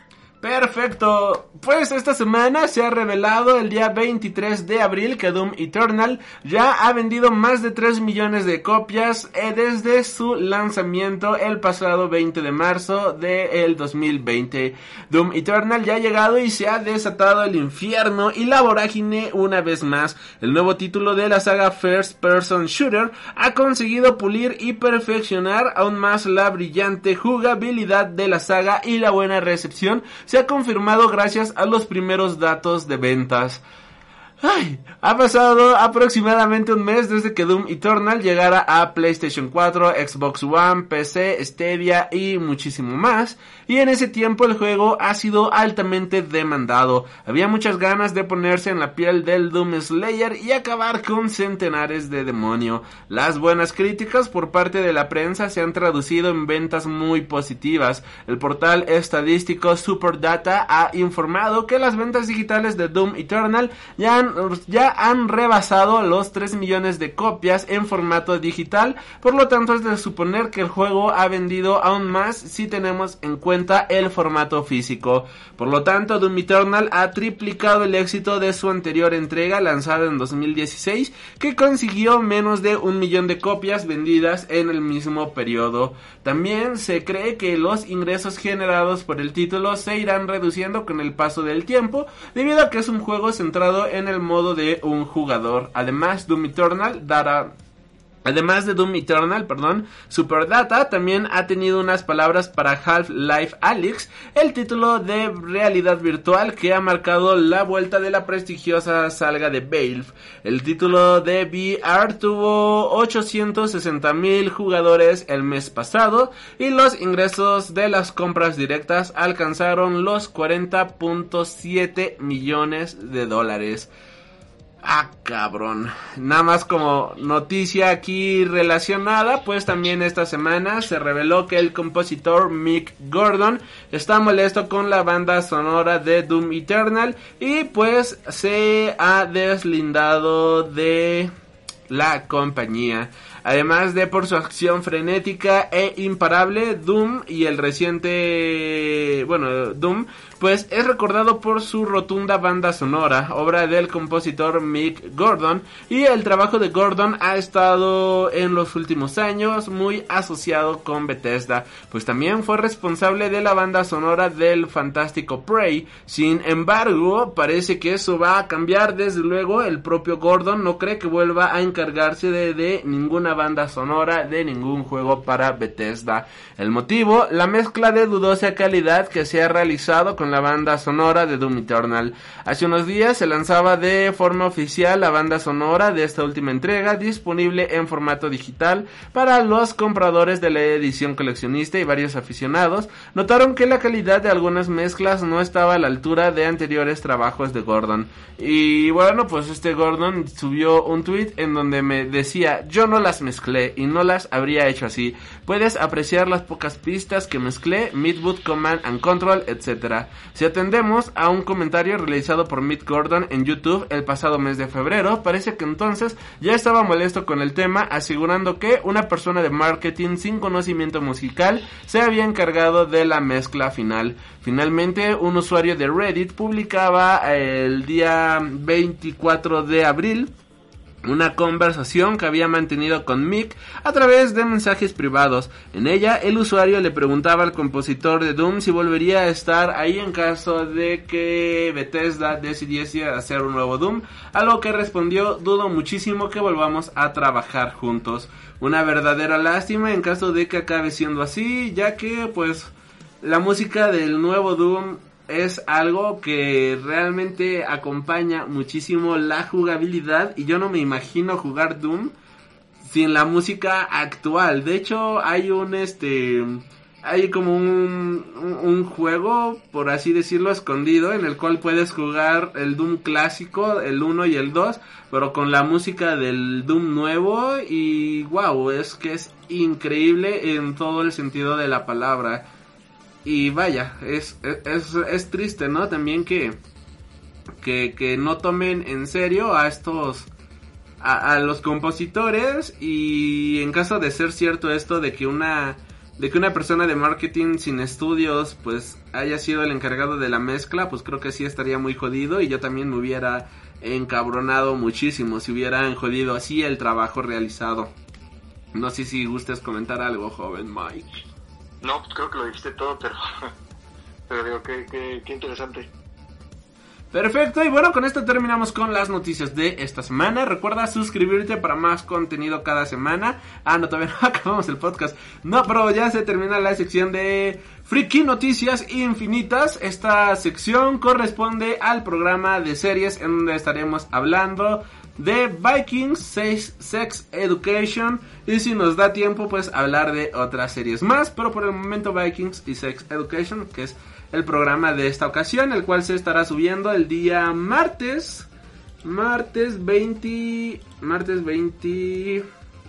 Perfecto. Pues esta semana se ha revelado el día 23 de abril que Doom Eternal ya ha vendido más de 3 millones de copias eh, desde su lanzamiento el pasado 20 de marzo del 2020. Doom Eternal ya ha llegado y se ha desatado el infierno y la vorágine una vez más. El nuevo título de la saga First Person Shooter ha conseguido pulir y perfeccionar aún más la brillante jugabilidad de la saga y la buena recepción se ha confirmado gracias a los primeros datos de ventas. Ha pasado aproximadamente un mes desde que Doom Eternal llegara a PlayStation 4, Xbox One, PC, Stadia y muchísimo más, y en ese tiempo el juego ha sido altamente demandado. Había muchas ganas de ponerse en la piel del Doom Slayer y acabar con centenares de demonio. Las buenas críticas por parte de la prensa se han traducido en ventas muy positivas. El portal estadístico Superdata ha informado que las ventas digitales de Doom Eternal ya han ya han rebasado los 3 millones de copias en formato digital, por lo tanto es de suponer que el juego ha vendido aún más si tenemos en cuenta el formato físico. Por lo tanto, Doom Eternal ha triplicado el éxito de su anterior entrega lanzada en 2016, que consiguió menos de un millón de copias vendidas en el mismo periodo. También se cree que los ingresos generados por el título se irán reduciendo con el paso del tiempo, debido a que es un juego centrado en el modo de un jugador. Además, Doom Eternal dará Además de Doom Eternal, perdón, Superdata también ha tenido unas palabras para Half-Life Alyx, el título de realidad virtual que ha marcado la vuelta de la prestigiosa salga de Valve. El título de VR tuvo 860 mil jugadores el mes pasado y los ingresos de las compras directas alcanzaron los 40.7 millones de dólares. Ah, cabrón. Nada más como noticia aquí relacionada, pues también esta semana se reveló que el compositor Mick Gordon está molesto con la banda sonora de Doom Eternal y pues se ha deslindado de la compañía. Además de por su acción frenética e imparable, Doom y el reciente, bueno, Doom pues es recordado por su rotunda banda sonora, obra del compositor Mick Gordon, y el trabajo de Gordon ha estado en los últimos años muy asociado con Bethesda, pues también fue responsable de la banda sonora del fantástico Prey. Sin embargo, parece que eso va a cambiar, desde luego el propio Gordon no cree que vuelva a encargarse de, de ninguna banda sonora de ningún juego para Bethesda. El motivo, la mezcla de dudosa calidad que se ha realizado con la banda sonora de Doom Eternal. Hace unos días se lanzaba de forma oficial la banda sonora de esta última entrega, disponible en formato digital para los compradores de la edición coleccionista y varios aficionados. Notaron que la calidad de algunas mezclas no estaba a la altura de anteriores trabajos de Gordon. Y bueno, pues este Gordon subió un tweet en donde me decía, yo no las mezclé y no las habría hecho así. Puedes apreciar las pocas pistas que mezclé, Midwood Command and Control, etc. Si atendemos a un comentario realizado por Mitt Gordon en YouTube el pasado mes de febrero, parece que entonces ya estaba molesto con el tema, asegurando que una persona de marketing sin conocimiento musical se había encargado de la mezcla final. Finalmente, un usuario de Reddit publicaba el día 24 de abril una conversación que había mantenido con Mick a través de mensajes privados. En ella, el usuario le preguntaba al compositor de Doom si volvería a estar ahí en caso de que Bethesda decidiese hacer un nuevo Doom, a lo que respondió dudo muchísimo que volvamos a trabajar juntos. Una verdadera lástima en caso de que acabe siendo así, ya que pues la música del nuevo Doom es algo que realmente acompaña muchísimo la jugabilidad y yo no me imagino jugar Doom sin la música actual. De hecho, hay un este hay como un, juego, por así decirlo, escondido, en el cual puedes jugar el Doom clásico, el 1 y el 2, pero con la música del Doom nuevo y wow, es que es increíble en todo el sentido de la palabra. Y vaya, es, es, es triste, ¿no? También que, que, que, no tomen en serio a estos, a, a, los compositores y en caso de ser cierto esto de que una, de que una persona de marketing sin estudios pues haya sido el encargado de la mezcla, pues creo que sí estaría muy jodido y yo también me hubiera encabronado muchísimo si hubieran jodido así el trabajo realizado. No sé si gustes comentar algo, joven Mike. No, pues creo que lo dijiste todo, pero, pero digo, qué, qué, qué interesante. Perfecto, y bueno, con esto terminamos con las noticias de esta semana. Recuerda suscribirte para más contenido cada semana. Ah, no, todavía no acabamos el podcast. No, pero ya se termina la sección de Freaky Noticias Infinitas. Esta sección corresponde al programa de series en donde estaremos hablando de Vikings, Sex Education y si nos da tiempo pues hablar de otras series más, pero por el momento Vikings y Sex Education, que es el programa de esta ocasión, el cual se estará subiendo el día martes, martes 20, martes 20,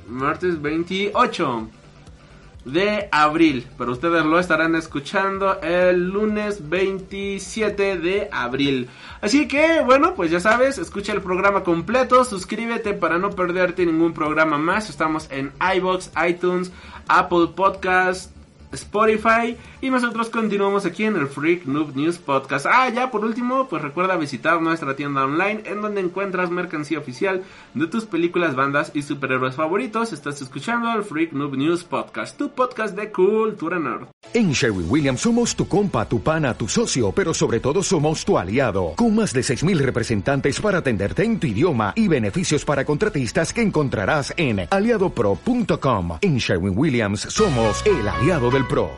martes 28. De abril. Pero ustedes lo estarán escuchando el lunes 27 de abril. Así que, bueno, pues ya sabes, escucha el programa completo, suscríbete para no perderte ningún programa más. Estamos en iBox, iTunes, Apple Podcast, Spotify y nosotros continuamos aquí en el Freak Noob News Podcast. Ah, ya por último, pues recuerda visitar nuestra tienda online en donde encuentras mercancía oficial de tus películas, bandas y superhéroes favoritos. Estás escuchando el Freak Noob News Podcast, tu podcast de cultura nerd. En Sherwin Williams somos tu compa, tu pana, tu socio, pero sobre todo somos tu aliado, con más de 6.000 representantes para atenderte en tu idioma y beneficios para contratistas que encontrarás en aliadopro.com. En Sherwin Williams somos el aliado del PRO.